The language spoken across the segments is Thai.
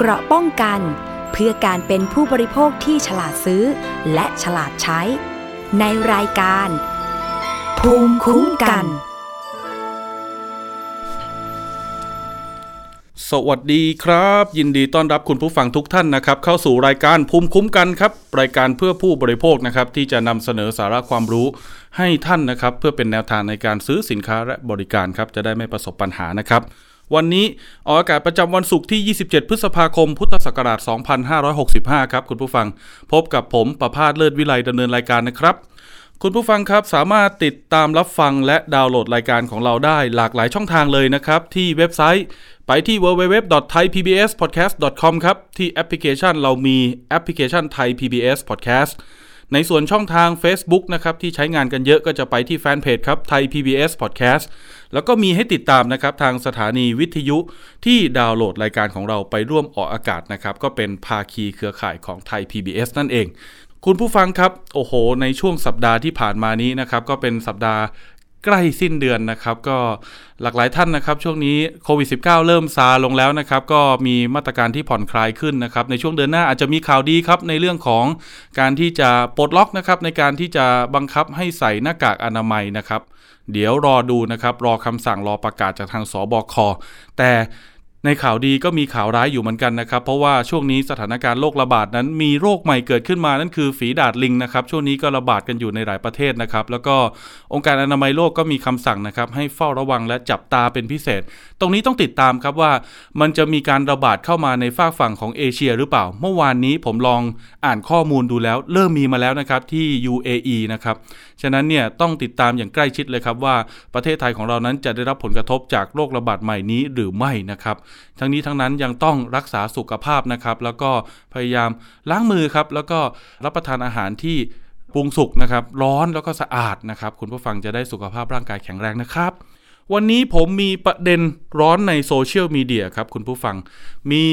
เกราะป้องกัน เพื่อการเป็นผู้บริโภคที่ฉลาดซื้อ และฉลาดใช้ ในรายการ ภูมิคุ้มกัน สวัสดีครับ ยินดีต้อนรับคุณผู้ฟังทุกท่านนะครับ เข้าสู่รายการภูมิคุ้มกันครับ รายการเพื่อผู้บริโภคนะครับที่จะนำเสนอสาระความรู้ให้ท่านนะครับ เพื่อเป็นแนวทางในการซื้อสินค้าและบริการครับจะได้ไม่ประสบปัญหานะครับ วันนี้ออกอากาศประจำวันศุกร์ที่ 27 พฤษภาคม พุทธศักราช 2565 ครับคุณผู้ฟัง พบกับผมประพาสเลิศวิไลดำเนินรายการนะครับ คุณผู้ฟังครับสามารถติดตามรับฟังและดาวน์โหลดรายการของเราได้หลากหลายช่องทางเลยนะครับ ที่เว็บไซต์ ไปที่ www.thaipbspodcast.com ครับ ที่แอปพลิเคชันเรามีแอปพลิเคชันไทย PBS Podcast ในส่วนช่องทาง Facebook นะครับที่ใช้งานกันเยอะก็จะไปที่แฟนเพจครับไทย PBS Podcast แล้วก็มีให้ติดตามนะครับทางสถานีวิทยุที่ดาวน์โหลดรายการของเราไปร่วมออกอากาศนะครับก็เป็นภาคีเครือข่ายของไทย PBS นั่นเอง คุณผู้ฟังครับ โอ้โห ในช่วงสัปดาห์ที่ผ่านมานี้นะครับก็เป็นสัปดาห์ ใกล้สิ้นเดือนนะครับก็หลากหลายท่านนะครับช่วงนี้โควิด -19 เริ่มซาลงแล้วนะครับก็มีมาตรการที่ผ่อนคลายขึ้นนะครับในช่วงเดือนหน้าอาจจะมีข่าวดีครับในเรื่องของการที่จะปลดล็อกนะครับในการที่จะบังคับให้ใส่หน้ากากอนามัยนะครับ เดี๋ยวรอดูนะครับรอคำสั่งรอประกาศจากทางสบคแต่ ในข่าวดีก็มีข่าวร้ายอยู่เหมือนกันนะครับ เพราะว่าช่วงนี้สถานการณ์โรคระบาดนั้นมีโรคใหม่เกิดขึ้นมานั่นคือฝีดาดลิงนะครับ ช่วงนี้ก็ระบาดกันอยู่ในหลายประเทศนะครับ แล้วก็องค์การอนามัยโลกก็มีคำสั่งนะครับให้เฝ้าระวังและจับตาเป็นพิเศษ ตรงนี้ต้องติดตามครับว่ามันจะมีการระบาดเข้ามาในฝากฝั่งของเอเชียหรือเปล่า เมื่อวานนี้ผมลองอ่านข้อมูลดูแล้ว เริ่มมีมาแล้วนะครับที่ UAE นะครับฉะนั้นเนี่ยต้องติดตามอย่างใกล้ชิดเลยครับว่าประเทศไทยของเรานั้นจะได้รับผลกระทบจากโรคระบาดใหม่นี้หรือไม่นะครับทั้งนี้ทั้งนั้นยังต้องรักษาสุขภาพนะครับ แล้วก็พยายามล้างมือครับ แล้วก็รับประทานอาหารที่ปรุงสุกนะครับ ร้อนแล้วก็สะอาดนะครับ คุณผู้ฟังจะได้สุขภาพร่างกายแข็งแรงนะครับ วันนี้ผมมีประเด็นร้อนในโซเชียลมีเดียครับคุณผู้ฟังมี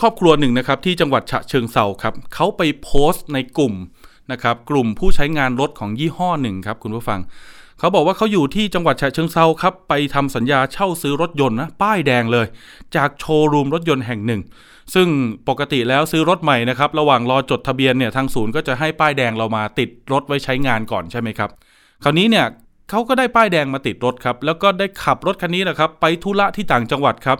ครอบครัวหนึ่งนะครับที่จังหวัดฉะเชิงเซาครับเขาไปโพสต์ในกลุ่มนะครับกลุ่มผู้ใช้งานรถของยี่ห้อหนึ่งครับคุณผู้ฟัง เขาบอกว่าเขาอยู่ที่จังหวัดฉะเชิงเซาครับ ไปทำสัญญาเช่าซื้อรถยนต์นะป้ายแดงเลย จากโชว์รูมรถยนต์แห่งหนึ่ง ซึ่งปกติแล้วซื้อรถใหม่นะครับ ระหว่างรอจดทะเบียนเนี่ยทางศูนย์ก็จะให้ป้ายแดงเรามาติดรถไว้ใช้งานก่อนใช่ไหมครับ คราวนี้เนี่ยเขาก็ได้ป้ายแดงมาติดรถครับ แล้วก็ได้ขับรถคันนี้แหละครับ ไปธุระที่ต่างจังหวัดครับ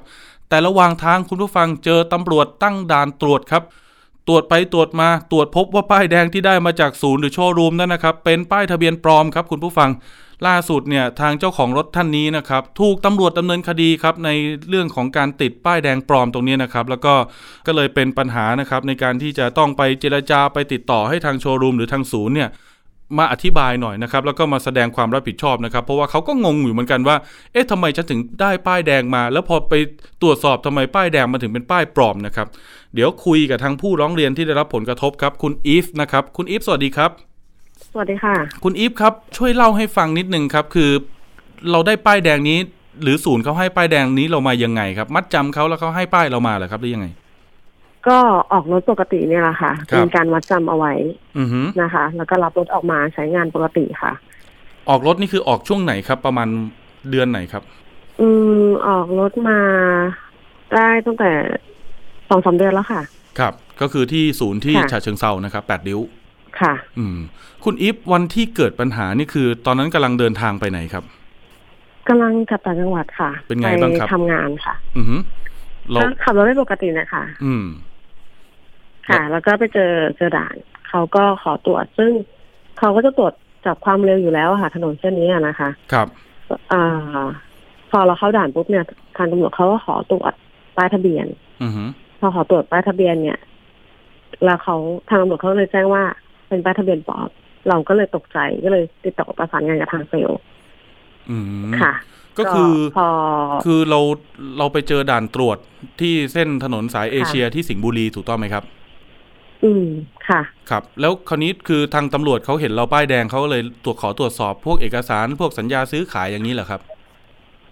แต่ระหว่างทางคุณผู้ฟังเจอตำรวจตั้งด่านตรวจครับตรวจไปตรวจมาตรวจพบว่าป้ายแดงที่ได้มาจากศูนย์หรือโชว์รูมนั่นนะครับ เป็นป้ายทะเบียนปลอมครับคุณผู้ฟัง ล่าสุดเนี่ยทางเจ้าของรถท่านนี้นะครับถูกตำรวจดำเนินคดีครับในเรื่องของการติดป้ายแดงปลอมตรงนี้นะครับแล้วก็ก็เลยเป็นปัญหานะครับในการที่จะต้องไปเจรจาไปติดต่อให้ทางโชว์รูมหรือทางศูนย์เนี่ยมาอธิบายหน่อยนะครับแล้วก็มาแสดงความรับผิดชอบนะครับ เพราะว่าเขาก็งงอยู่เหมือนกันว่า เอ๊ะทำไมฉันถึงได้ป้ายแดงมา แล้วพอไปตรวจสอบทำไมป้ายแดงมาถึงเป็นป้ายปลอมนะครับ เดี๋ยวคุยกับทางผู้ร้องเรียนที่ได้รับผลกระทบครับ คุณอีฟนะครับ คุณอีฟสวัสดีครับ สวัสดีค่ะ คุณอีฟครับ ช่วยเล่าให้ฟังนิดนึงครับ คือเราได้ป้ายแดงนี้ หรือศูนย์เขาให้ป้ายแดงนี้เรามายังไงครับ มัดจำเขาแล้วเขาให้ป้ายเรามาเหรอครับหรือยังไง ก็ออกรถปกติเนี่ยแหละค่ะครับเป็นการวัดจำเอาไว้ อือฮึนะคะ แล้วก็รับรถออกมาใช้งานปกติค่ะ ออกรถนี่คือออกช่วงไหนครับ ประมาณเดือนไหนครับ อืมออกรถมาได้ตั้งแต่สองสามเดือนแล้วค่ะ ครับ ก็คือที่ศูนย์ที่ค่ะฉะเชิงเซานะครับแปดริ้ว ค่ะ อืม คุณอีฟวันที่เกิดปัญหานี่คือ ตอนนั้นกำลังเดินทางไปไหนครับกำลังกลับต่างจังหวัดค่ะ เป็นไงบ้างครับทำงานค่ะ อือฮึเราก็ขับรถได้ปกตินะคะ อืม ค่ะ แล้วก็ไปเจอเจอด่านเขาก็ขอตรวจซึ่งเขาก็จะตรวจจับความเร็วอยู่แล้วอะค่ะ ถนนเส้นนี้อะนะคะ ครับอ่าพอเราเข้าด่านปุ๊บเนี่ยทางตำรวจเขาก็ขอตรวจป้ายทะเบียนอือฮึพอขอตรวจป้ายทะเบียนเนี่ย แล้วเขาทางตำรวจเขาเลยแจ้งว่า เป็นป้ายทะเบียนปลอมเราก็เลยตกใจก็เลยติดต่อประสานงานกับทางเซลล์อืมค่ะ ก็คือพอคือเราเราไปเจอด่านตรวจที่เส้นถนนสายเอเชียที่สิงห์บุรีถูกต้องไหมครับ อืมค่ะ ครับ แล้วคราวนี้คือทางตำรวจเขาเห็นเราป้ายแดงเขาก็เลยตรวจขอตรวจสอบพวกเอกสารพวกสัญญาซื้อขายอย่างนี้เหรอครับ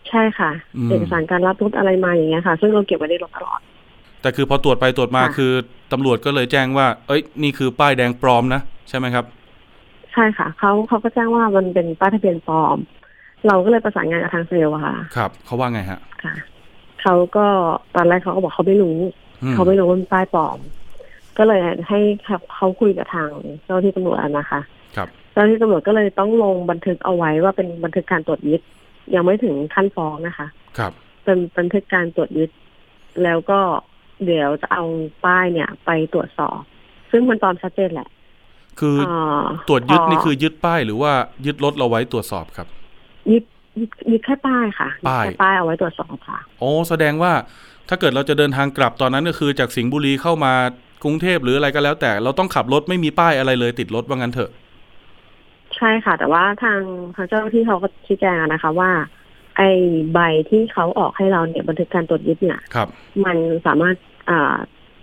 ใช่ค่ะอืมเอกสารการรับรถอะไรมาอย่างเงี้ยค่ะ ซึ่งเราเก็บไว้ในรถตลอด แต่คือพอตรวจไปตรวจมาค่ะคือตำรวจก็เลยแจ้งว่า เอ้ย นี่คือป้ายแดงปลอมนะ ใช่ไหมครับ ใช่ค่ะเขาเขาก็แจ้งว่ามันเป็นป้ายทะเบียนปลอม เราก็เลยประสานงานกับทางเซลล์อะค่ะ ครับเขาว่าไงฮะค่ะเขาก็ตอนแรกเขาก็บอกเขาไม่รู้อืมเขาไม่รู้ว่าเป็นป้ายปลอม ก็เลยให้เขาคุยกับทางเจ้าหน้าที่ตำรวจนะคะ ครับเจ้าหน้าที่ตำรวจก็เลยต้องลงบันทึกเอาไว้ว่าเป็นบันทึกการตรวจยึดยังไม่ถึงขั้นฟ้องนะคะ ครับ เป็นบันทึกการตรวจยึดแล้วก็ เดี๋ยวจะเอาป้ายเนี่ย ไปตรวจสอบ ซึ่งมันตอนชัดเจนแหละ คือเอ่อตรวจยึดพนี่คือยึดป้ายหรือว่ายึดรถเราไว้ตรวจสอบครับ ยึดยึดยึดแค่ป้ายค่ะยึดป้ายแค่ป้ายเอาไว้ตรวจสอบค่ะโอ้แสดงว่าถ้าเกิดเราจะเดินทางกลับตอนนั้นก็คือจากสิงห์บุรีเข้ามากรุงเทพหรืออะไรก็แล้ว แต่เราต้องขับรถไม่มีป้ายอะไรเลยติดรถว่างั้นเถอะ ใช่ค่ะ แต่ว่าทางทางเจ้าหน้าที่เขาก็ชี้แจงนะคะว่า ไอ้ใบที่เขาออกให้เราเนี่ยบันทึกการตรวจยึดเนี่ยครับมันสามารถอ่า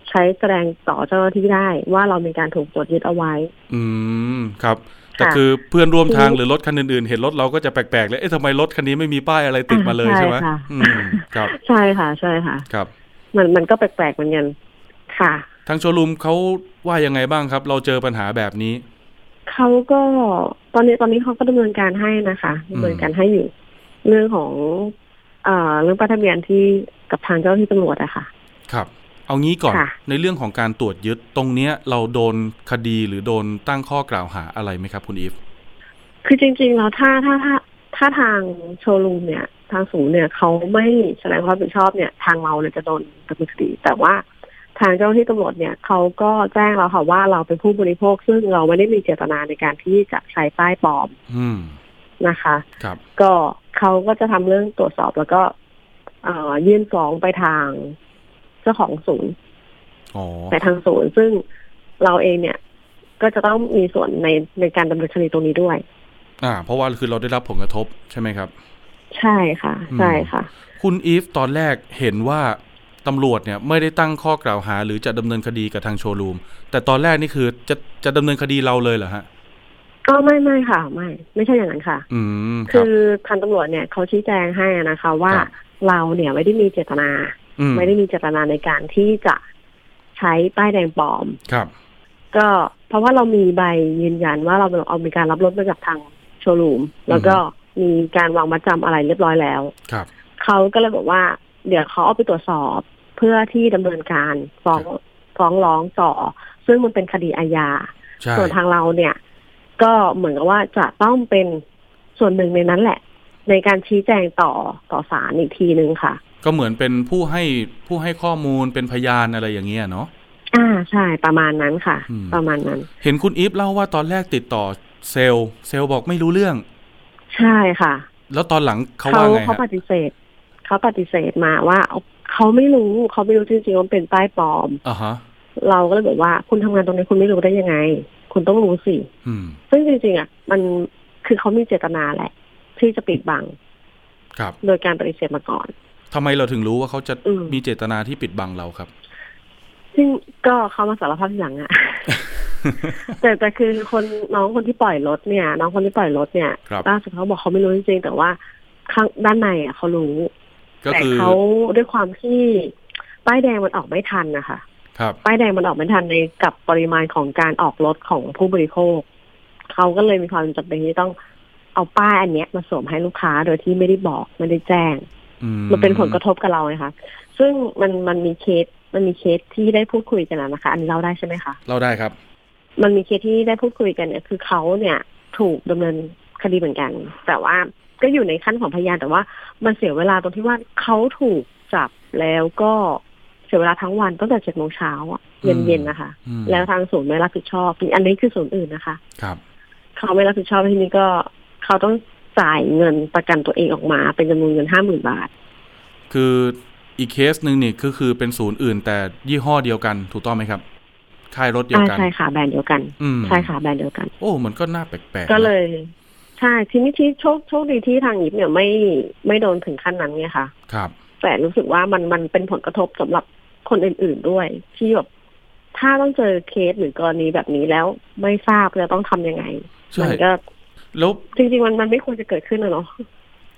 ใช้แสดงต่อเจ้าหน้าที่ได้ว่าเรามีการถูกตรวจยึดเอาไว้ อืมครับแต่ค่ะคือเพื่อนร่วมทางทีนี้หรือรถคันอื่นๆ เห็นรถเราก็จะแปลกๆเลยเอ๊ะทำไมรถคันนี้ไม่มีป้ายอะไรติดมาเลยอ่าใช่ไหมใช่ค่ะอืมครับ ใช่ค่ะ ใช่ค่ะ ครับ มันมันก็แปลกๆเหมือนกันค่ะ ทางโชว์รูมเขาว่ายังไงบ้างครับ เราเจอปัญหาแบบนี้เขาก็ตอนนี้ตอนนี้เขาก็ดำเนินการให้นะคะดำเนินการให้อยู่ เรื่องของเอ่อเรื่องป้ายทะเบียนที่กับทางเจ้าหน้าที่ตำรวจอะค่ะ ครับ เอางี้ก่อนค่ะ ในเรื่องของการตรวจยึดตรงเนี้ย เราโดนคดีหรือโดนตั้งข้อกล่าวหาอะไรไหมครับคุณอีฟ คือจริงๆแล้วถ้าถ้าถ้าถ้าทางโชว์รูมเนี่ย ทางศูนย์เนี่ยเขาไม่แสดงความรับผิดชอบเนี่ย ทางเราเนี่ยจะโดนดำเนินคดี แต่ว่าทางเจ้าหน้าที่ตำรวจเนี่ยเขาก็แจ้งเราค่ะว่าเราเป็นผู้บริโภค ซึ่งเราไม่ได้มีเจตนาในการที่จะใช้ป้ายปลอม อืม นะคะครับก็เขาก็จะทำเรื่องตรวจสอบแล้วก็เอ่อยื่นฟ้องไปทางเจ้าของศูนย์อ๋อไปทางศูนย์ ซึ่งเราเองเนี่ย ก็จะต้องมีส่วนในในการดำเนินคดีตรงนี้ด้วย อ่า เพราะว่าคือเราได้รับผลกระทบใช่ไหมครับ ใช่ค่ะ ใช่ค่ะ คุณอีฟตอนแรกเห็นว่าตำรวจเนี่ยไม่ได้ตั้งข้อกล่าวหา หรือจะดำเนินคดีกับทางโชว์รูม แต่ตอนแรกนี่คือจะจะดำเนินคดีเราเลยเหรอฮะ ก็ไม่ไม่ค่ะ ไม่ ไม่ใช่อย่างนั้นค่ะ อืมคคืรับอทางตำรวจเนี่ยเขาชี้แจงให้นะคะ ว่าครับ เราเนี่ยไม่ได้มีเจตนา อืมไม่ได้มีเจตนาในการที่จะใช้ป้ายแดงปลอม ครับ ก็เพราะว่าเรามีใบยืนยันว่าเราเอามีการรับรถมาจากทางโชว์รูม แล้วก็มีการวางมัดจำอะไรเรียบร้อยแล้ว ครับ เขาก็เลยบอกว่า เดี๋ยวเขาเอาไปตรวจสอบเพื่อที่ดำเนินการฟ้องฟ้องร้องต่อ ซึ่งมันเป็นคดีอาญา ใช่ ส่วนทางเราเนี่ย ก็เหมือนกับว่าจะต้องเป็นส่วนหนึ่งในนั้นแหละ ในการชี้แจงต่อต่อศาลอีกทีหนึ่งค่ะ ก็เหมือนเป็นผู้ให้ผู้ให้ข้อมูลเป็นพยานอะไรอย่างเงี้ยเนาะอ่าใช่ประมาณนั้นค่ะอืมประมาณนั้น เห็นคุณอีฟเล่าว่าตอนแรกติดต่อเซลล์เซลล์บอกไม่รู้เรื่อง ใช่ค่ะ แล้วตอนหลังเขาว่าไงเขาฮะปฏิเสธเขาปฏิเสธมาว่าเอาเขาไม่รู้เขาไม่รู้จริงๆว่าเป็นป้ายปลอมอ่าฮะเราก็เลยบอกว่าคุณทำงานตรงนี้คุณไม่รู้ได้ยังไง คุณต้องรู้สิอืมซึ่งจริงๆอะ มันคือเขามีเจตนาแหละ ที่จะปิดบัง ครับ โดยการปฏิเสธมาก่อนทำไมเราถึงรู้ว่าเขาจะอืมมีเจตนาที่ปิดบังเราครับ ซึ่งก็เขามาสารภาพทีหลังอะแต่แต่คือคนน้องคนที่ปล่อยรถเนี่ย น้องคนที่ปล่อยรถเนี่ยครับล่าสุดเขาบอกเขาไม่รู้จริงๆแต่ว่าข้างด้านในอะเขารู้ก็แต่คือเขาด้วยความที่ป้ายแดงมันออกไม่ทันนะคะครับ ป้ายแดงมันออกไม่ทันในกับปริมาณของการออกรถของผู้บริโภค เขาก็เลยมีความจำเป็นที่ต้องเอาป้ายอันเนี้ยมาสวมให้ลูกค้าโดยที่ไม่ได้บอกไม่ได้แจ้งอืมันเป็นผลกระทบกับเราไงคะ ซึ่งมันมันมีเคสมันมีเคสที่ได้พูดคุยกันอะนะคะ อันนี้เล่าได้ใช่ไหมคะเราได้ครับ มันมีเคสที่ได้พูดคุยกันเนี่ย คือเขาเนี่ยถูกดำเนินคดีเหมือนกัน แต่ว่าก็อยู่ในขั้นของพยานแต่ว่ามันเสียเวลาตรงที่ว่าเขาถูกจับแล้วก็เสียเวลาทั้งวันตั้งแต่เจ็ดโมงเช้าอะอืมเย็นๆนะคะอืมแล้วทางศูนย์ไม่รับผิดชอบ อันนี้คือศูนย์อื่นนะคะ ครับ เขาไม่รับผิดชอบทีนี้ก็เขาต้องจ่ายเงินประกันตัวเองออกมา เป็นจำนวนเงินห้าหมื่นบาท คืออีกเคสหนึ่งนี่ก็คือเป็นศูนย์อื่น แต่ยี่ห้อเดียวกันถูกต้องไหมครับค่ายรถเดียวอ่ากันใช่ค่ะแบรนด์เดียวกันอืมใช่ค่ะแบรนด์เดียวกัน โอ้มันก็น่าแปลกๆก็เลนะยใช่ทีนี้ที่โชคโชคดีที่ทางยิปเนี่ยไม่ไม่โดนถึงขั้นนั้นไงค่ะ ครับแต่รู้สึกว่ามันมันเป็นผลกระทบสำหรับ คนอื่น ๆด้วย ที่แบบถ้าต้องเจอเคสหรือกรณีแบบนี้แล้วไม่ทราบจะต้องทำยังไงใช่มัก็แล้วจริงๆมันมันไม่ควรจะเกิดขึ้นนะเนาะ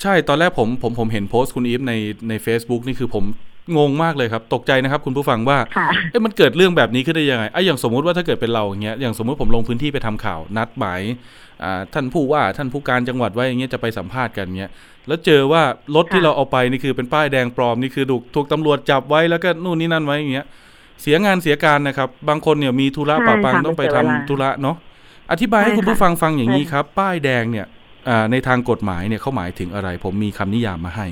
ใช่ตอนแรกผมผมผมเห็นโพสต์คุณอีฟในใน Facebook นี่คือผม งงมากเลยครับ ตกใจนะครับ คุณผู้ฟังว่าค่ะเอ๊ะมันเกิดเรื่องแบบนี้ขึ้นได้ยังไงไอ้อย่างสมมุติว่าถ้าเกิดเป็นเราอย่างเงี้ยอย่างสมมติผมลงพื้นที่ไปทำข่าวนัดหมายอ่าท่านผู้ว่าท่านผู้การจังหวัดไว้อย่างเงี้ยจะไปสัมภาษณ์กันเงี้ยแล้วเจอว่ารถที่ค่ะเราเอาไปนี่คือเป็นป้ายแดงปลอมนี่คือถูกถูกตำรวจจับไว้แล้วก็นู่นนี่นั่นไว้อย่างเงี้ยเสียงานเสียการนะครับ บางคนเนี่ยมีธุระใช่ปะปังค่ะต้องไปมันทำเสียเวลาธุระเนาะอธิบายให้ใช่คุณผู้ค่ะฟังฟังอย่างนี้ใช่ครับ ป้ายแดงเนี่ยอ่าในทางกฎหมายเนี่ยเขาหมายถึงอะไร ผมมีคำนิยามมาให้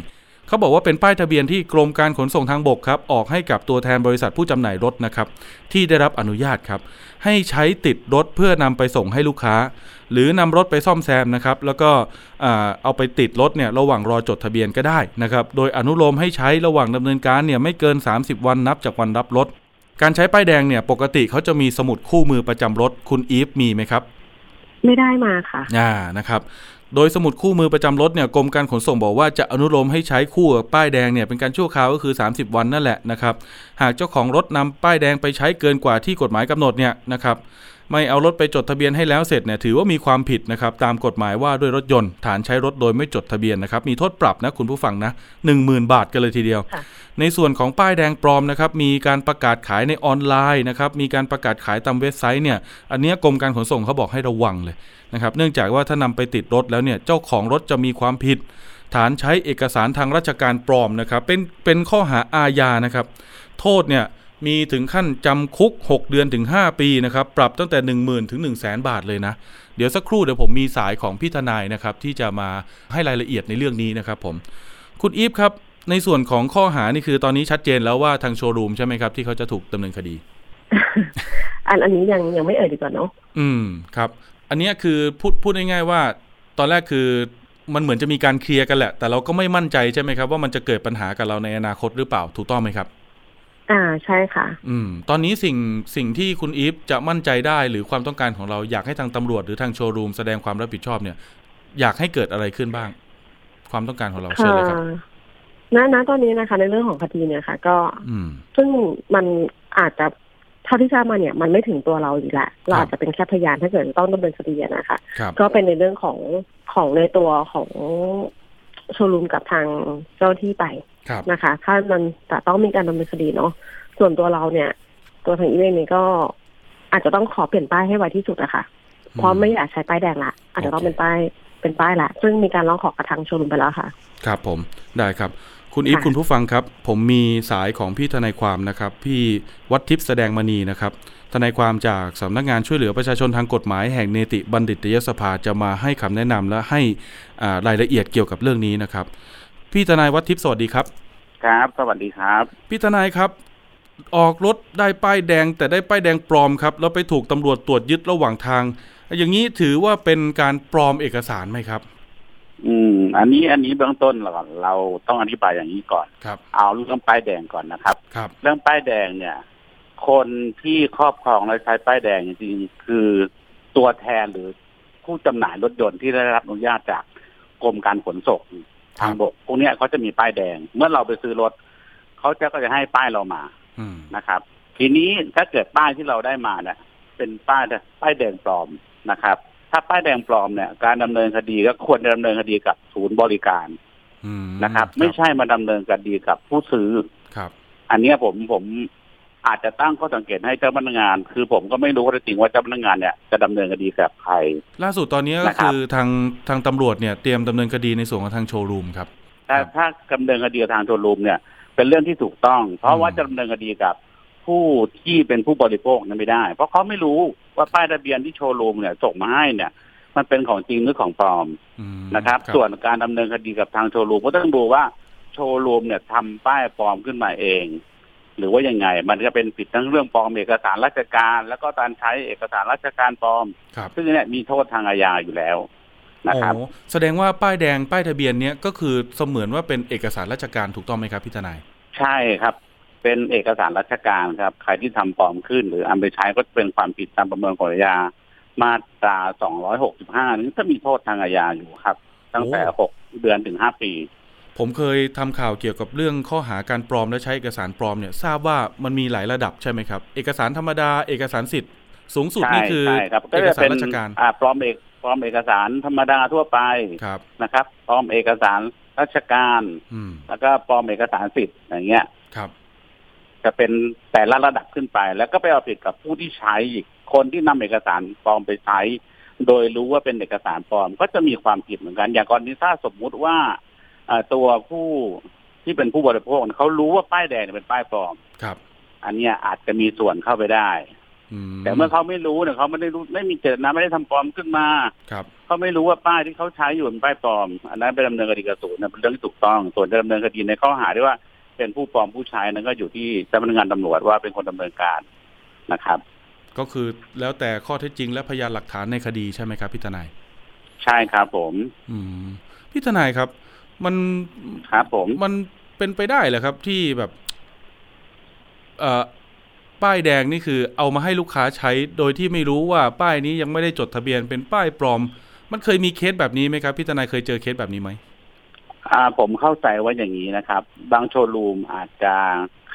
เขาบอกว่าเป็นป้ายทะเบียนที่กรมการขนส่งทางบกครับออกให้กับตัวแทนบริษัทผู้จำหน่ายรถนะครับที่ได้รับอนุญาตครับให้ใช้ติดรถเพื่อนำไปส่งให้ลูกค้า หรือนำรถไปซ่อมแซมนะครับแล้วก็อ่าเอาไปติดรถเนี่ยระหว่างรอจดทะเบียนก็ได้นะครับโดยอนุโลมให้ใช้ระหว่างดำเนินการเนี่ยไม่เกิน 30 วันนับจากวันรับรถ การใช้ป้ายแดงเนี่ยปกติเขาจะมีสมุดคู่มือประจำรถคุณอีฟมีไหมครับไม่ได้มาค่ะ อ่า นะครับ โดยสมุดคู่มือประจำรถเนี่ยกรมการขนส่งบอกว่าจะอนุโลมให้ใช้คู่กับป้ายแดงเนี่ยเป็นการชั่วคราวก็คือ 30 วันนั่นแหละนะครับ หากเจ้าของรถนำป้ายแดงไปใช้เกินกว่าที่กฎหมายกำหนดเนี่ยนะครับ ไม่เอารถไปจดทะเบียนให้แล้วเสร็จเนี่ยถือว่ามีความผิดนะครับตามกฎหมายว่าด้วยรถยนต์ ฐานใช้รถโดยไม่จดทะเบียนนะครับมีโทษปรับนะคุณผู้ฟังนะ10,000บาทกันเลยทีเดียวค่ะในส่วนของป้ายแดงปลอมนะครับมีการประกาศขายในออนไลน์นะครับมีการประกาศขายตามเว็บไซต์เนี่ยอันเนี้ยกรมการขนส่งเขาบอกให้ระวังเลยนะครับเนื่องจากว่าถ้านำไปติดรถแล้วเนี่ยเจ้าของรถจะมีความผิด ฐานใช้เอกสารทางราชการปลอมนะครับเป็นเป็นข้อหาอาญานะครับโทษเนี่ย มีถึงขั้นจำคุก 6 เดือนถึง 5 ปีนะครับ ปรับตั้งแต่ 1 0,000 ถึง 1 0 0 0 0แบาทเลยนะ เดี๋ยวสักครู่เดี๋ยวผมมีสายของพี่ทนายนะครับ ที่จะมาให้รายละเอียดในเรื่องนี้นะครับผม คุณอีฟครับ ในส่วนของข้อหานี่คือตอนนี้ชัดเจนแล้วว่าทางโชว์รูมใช่ไหมครับ ที่เขาจะถูกดำเนินคดี อันอันนี้ยังยังไม่เอ่ยดีกว่าเนาะอืมครับ อันเนี้ยคือพูดพูดง่ายๆว่า ตอนแรกคือมันเหมือนจะมีการเคลียร์กันแหละ แต่เราก็ไม่มั่นใจใช่ไหมครับ ว่ามันจะเกิดปัญหากับเราในอนาคตหรือเปล่าถูกต้องไหมครับ อ่าใช่ค่ะ อืม ตอนนี้สิ่งสิ่งที่คุณอีฟจะมั่นใจได้หรือความต้องการของเราอยากให้ทางตำรวจหรือทางโชว์รูมแสดงความรับผิดชอบเนี่ย อยากให้เกิดอะไรขึ้นบ้าง ความต้องการของเราเชิญเลยครับณณตอนนี้นะคะ ในเรื่องของคดีเนี่ยค่ะ ก็ อืม ซึ่งมันอาจจะเท่าที่ทราบมาเนี่ยมันไม่ถึงตัวเราอีกแหละเราครับอาจจะเป็นแค่พยานถ้าเกิดต้องดำเนินคดีอะนะคะครับก็เป็นในเรื่องของของในตัวของ โชว์รูมกับทางเจ้าหน้าที่ไปครับนะคะ ถ้ามันจะต้องมีการดำเนินคดีเนาะส่วนตัวเราเนี่ย ตัวทางอีเวนนี่ก็อาจจะต้องขอเปลี่ยนป้ายให้ไวที่สุดอะค่ะเพราะไม่อยากใช้ป้ายแดงละอาจจะต้องเป็นป้ายเป็นป้ายละซึ่งมีการร้องขอกระทางโชว์รูมไปแล้วค่ะ ครับผมได้ครับ คุณอีฟค่ะคุณผู้ฟังครับ ผมมีสายของพี่ทนายความนะครับ พี่วัดทิพย์แสดงมณีนะครับ ทนายความจากสำนักงานช่วยเหลือประชาชนทางกฎหมายแห่งเนติบัณฑิตยสภาจะมาให้คำแนะนำและให้อ่ารายละเอียดเกี่ยวกับเรื่องนี้นะครับ พี่ทนายวัดทิพย์สวัสดีครับ ครับ สวัสดีครับ พี่ทนายครับ ออกรถได้ป้ายแดงแต่ได้ป้ายแดงปลอมครับแล้วไปถูกตำรวจตรวจยึดระหว่างทาง อย่างนี้ถือว่าเป็นการปลอมเอกสารไหมครับอืม อันนี้อันนี้เบื้องต้นเราก่อนเราต้องอธิบายอย่างนี้ก่อนครับเอาเรื่องป้ายแดงก่อนนะครับครับ เรื่องป้ายแดงเนี่ย คนที่ครอบครองและใช้ป้ายแดงจริงๆคือตัวแทนหรือผู้จำหน่ายรถยนต์ที่ได้รับอนุญาตจากกรมการขนส่งทางบกพวกเนี้ยเขาจะมีป้ายแดง เมื่อเราไปซื้อรถเขาจะก็จะให้ป้ายเรามาอืมนะครับ ทีนี้ถ้าเกิดป้ายที่เราได้มาเนี่ยเป็นป้ายป้ายแดงปลอมนะครับ ถ้าป้ายแดงปลอมเนี่ย การดำเนินคดีก็ควรจะดำเนินคดีกับศูนย์บริการอืมนะครับ ไม่ใช่มาดำเนินคดีกับผู้ซื้อครับ อันเนี้ยผมผม อาจจะตั้งข้อสังเกตให้เจ้าพนักงาน คือผมก็ไม่รู้ข้อเท็จจริงว่าเจ้าพนักงานเนี่ยจะดำเนินคดีกับใคร ล่าสุดตอนนี้ก็นะครับคือทางทางตำรวจเนี่ยเตรียมดำเนินคดีในส่วนของทางโชว์รูมครับแต่ครับถ้าดำเนินคดีกับทางโชว์รูมเนี่ย เป็นเรื่องที่ถูกต้อง เพราะว่าอืมจะดำเนินคดีกับผู้ที่เป็นผู้บริโภคนั้นไม่ได้ เพราะเขาไม่รู้ว่าป้ายทะเบียนที่โชว์รูมเนี่ยส่งมาให้เนี่ย มันเป็นของจริงหรือของปลอมอืมนะครับ ส่วนการดำเนินคดีกับทางโชว์รูมก็ต้องดูว่าโชว์รูมเนี่ยทำป้ายปลอมขึ้นมาเอง หรือว่ายังไง มันจะเป็นผิดทั้งเรื่องปลอมเอกสารราชการ แล้วก็การใช้เอกสารราชการปลอมครับซึ่งเนี่ยมีโทษทางอาญาอยู่แล้วนะครับโอ้แสดงว่าป้ายแดงป้ายทะเบียนเนี้ยก็คือเสมือนว่าเป็นเอกสารราชการถูกต้องไหมครับพี่ทนาย ใช่ครับ เป็นเอกสารราชการครับ ใครที่ทำปลอมขึ้น หรือเอาไปใช้ก็เป็นความผิดตามประมวลกฎอาญามาตรา265นี้ก็มีโทษทางอาญาอยู่ครับ ตั้งแต่โอ้6เดือนถึง 5 ปี ผมเคยทำข่าวเกี่ยวกับเรื่องข้อหาการปลอมและใช้เอกสารปลอมเนี่ยทราบว่ามันมีหลายระดับใช่ไหมครับ เอกสารธรรมดาเอกสารสิทธิ์ สูงสุดใช่นี่คือใช่ครับเอกสารราชการอ่าปลอมเอกปลอมเอกสารธรรมดาทั่วไปครับนะครับปลอมเอกสารราชการอืมแล้วก็ปลอมเอกสารสิทธิ์อย่างเงี้ยครับ จะเป็นแต่ละระดับขึ้นไป แล้วก็ไปเอาผิดกับผู้ที่ใช้อีกคนที่นำเอกสารปลอมไปใช้ โดยรู้ว่าเป็นเอกสารปลอม ก็จะมีความผิดเหมือนกัน อย่างกรณีถ้าสมมุติว่าเอ่อ ตัวผู้ที่เป็นผู้บริโภคเนี่ยเขารู้ว่าป้ายแดงเนี่ยเป็นป้ายปลอมครับ อันเนี้ยอาจจะมีส่วนเข้าไปได้อืมแต่เมื่อเขาไม่รู้เนี่ยเขาไม่ได้รู้ไม่มีเจตนาไม่ได้ทำปลอมขึ้นมาครับเขาไม่รู้ว่าป้ายที่เขาใช้อยู่เป็นป้ายปลอม อันนั้นไปดำเนินคดีกับศูนย์นะเป็นเรื่องที่ถูกต้อง ส่วนจะดำเนินคดีในข้อหาที่ว่าเป็นผู้ปลอมผู้ใช้นั้นก็อยู่ที่เจ้าพนักงานตำรวจว่าเป็นคนดำเนินการนะครับ ก็คือแล้วแต่ข้อเท็จจริงและพยานหลักฐานในคดีใช่ไหมครับพี่ทนาย ใช่ครับผม อืมพี่ทนายครับ มันครับผมมันเป็นไปได้เหรอครับที่แบบ เอ่อป้ายแดงนี่คือ เอามาให้ลูกค้าใช้โดยที่ไม่รู้ว่าป้ายนี้ยังไม่ได้จดทะเบียนเป็นป้ายปลอม มันเคยมีเคสแบบนี้ไหมครับพี่ทนายเคยเจอเคสแบบนี้ไหมอ่า ผมเข้าใจว่าอย่างนี้นะครับ บางโชว์รูมอาจจะ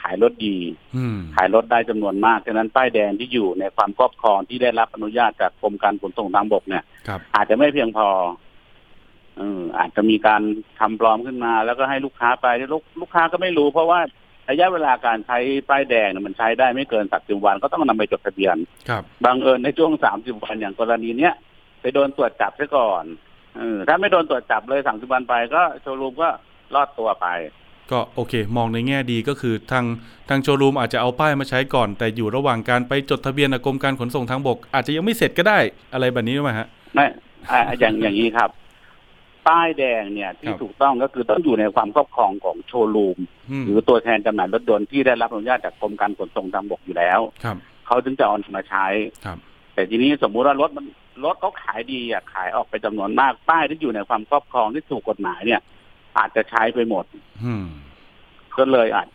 ขายรถดีอืมขายรถได้จำนวนมากฉะนั้นป้ายแดงที่อยู่ในความครอบครองที่ได้รับอนุญาตจากกรมการขนส่งทางบกเนี่ยครับอาจจะไม่เพียงพอเอออาจจะมีการทำปลอมขึ้นมา แล้วก็ให้ลูกค้าไปลูกลูกค้าก็ไม่รู้ เพราะว่าระยะเวลาการใช้ป้ายแดงเนี่ยมันใช้ได้ไม่เกินสักสิบวันก็ต้องนำไปจดทะเบียนครับบางเอิญในช่วงสามสิบวันอย่างกรณีเนี้ยไปโดนตรวจจับซะก่อนเออถ้าไม่โดนตรวจจับเลยสามสิบวันไป ก็โชว์รูมก็รอดตัวไป ก็โอเค มองในแง่ดีก็คือทางทางโชว์รูมอาจจะเอาป้ายมาใช้ก่อน แต่อยู่ระหว่างการไปจดทะเบียนกับกรมการขนส่งทางบก อาจจะยังไม่เสร็จก็ได้อะไรแบบนี้ไหมฮะไม่อ่าอย่างอย่างนี้ครับ ป้ายแดงเนี่ยที่ครับถูกต้องก็คือต้องอยู่ในความครอบครองของโชว์รูมอืมหรือตัวแทนจำหน่ายรถยนต์ที่ได้รับอนุญาตจากกรมการขนส่งทางบกอยู่แล้วครับเขาถึงจะเอามาใช้ครับแต่ทีนี้สมมุติว่ารถมันรถเขาขายดีอะขายออกไปจำนวนมากป้ายที่อยู่ในความครอบครองที่ถูกกฎหมายเนี่ย อาจจะใช้ไปหมดอืมก็เลยอาจ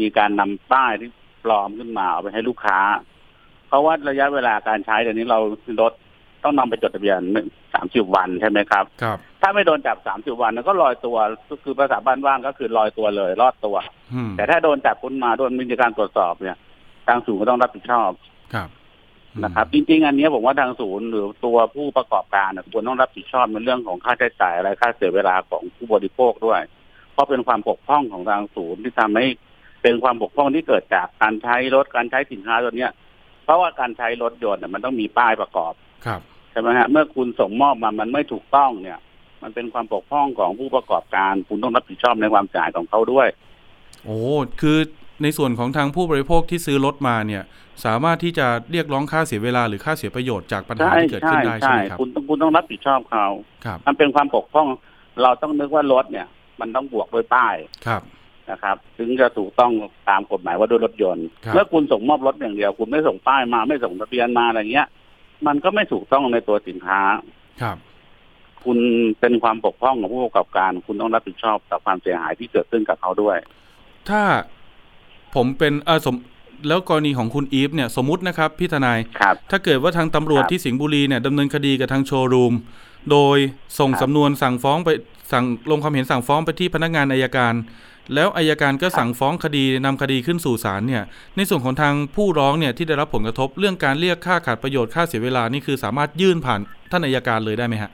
มีการนำป้ายที่ปลอมขึ้นมาเอาไปให้ลูกค้า เพราะว่าระยะเวลาการใช้เดี๋ยวนี้เรารถต้องนำไปจดทะเบียนสามสิบวันใช่ไหมครับ ครับ ถ้าไม่โดนจับสามสิบวันนั้นก็ลอยตัวคือภาษาบ้านว่างก็คือลอยตัวเลย รอดตัวอืมแต่ถ้าโดนจับคุณมาโดนมีการตรวจสอบเนี่ยทางศูนย์ก็ต้องรับผิดชอบครับอืมนะครับ จริง ๆ อันเนี้ยผมว่าทางศูนย์หรือตัวผู้ประกอบการน่ะควรต้องรับผิดชอบในเรื่องของค่าใช้จ่ายอะไรค่าเสียเวลาของผู้บริโภคด้วย เพราะเป็นความบกพร่องของทางศูนย์ที่ทำให้เป็นความบกพร่องที่เกิดจากการใช้รถการใช้สินค้าตัวเนี้ย เพราะว่าการใช้รถยนต์น่ะมันต้องมีป้ายประกอบครับใช่ไหมฮะเมื่อคุณส่งมอบมามันไม่ถูกต้องเนี่ย มันเป็นความบกพร่องของผู้ประกอบการ คุณต้องรับผิดชอบในความเสียหายของเขาด้วย โอ้คือในส่วนของทางผู้บริโภคที่ซื้อรถมาเนี่ย สามารถที่จะเรียกร้องค่าเสียเวลาหรือค่าเสียประโยชน์จากปัญหาใช่ที่เกิดใช่ขึ้นได้ใช่ใช่ไหมครับคุณต้องคุณต้องรับผิดชอบเขาครับมันเป็นความบกพร่อง เราต้องนึกว่ารถเนี่ย มันต้องบวกด้วยป้ายครับนะครับ ถึงจะถูกต้องตามกฎหมายว่าด้วยรถยนต์ครับเมื่อคุณส่งมอบรถอย่างเดียว คุณไม่ส่งป้ายมาไม่ส่งทะเบียนมาอะไรเงี้ย มันก็ไม่ถูกต้องในตัวสินค้าครับ คุณเป็นความบกพร่องของผู้ประกอบการ คุณต้องรับผิดชอบต่อความเสียหายที่เกิดขึ้นกับเขาด้วย ถ้าผมเป็นเออสมแล้วกรณีของคุณอีฟเนี่ยสมมุตินะครับพี่ทนายครับถ้าเกิดว่าทางตำรวจครับที่สิงห์บุรีเนี่ยดำเนินคดีกับทางโชว์รูม โดยส่งครับสำนวนสั่งฟ้องไปสั่งลงความเห็นสั่งฟ้องไปที่พนักงานอายการ แล้วอายการก็สั่งฟ้องคดีนำคดีขึ้นสู่ศาลเนี่ย ในส่วนของทางผู้ร้องเนี่ยที่ได้รับผลกระทบเรื่องการเรียกค่าขาดประโยชน์ค่าเสียเวลานี่คือสามารถยื่นผ่านท่านอายการเลยได้ไหมฮะ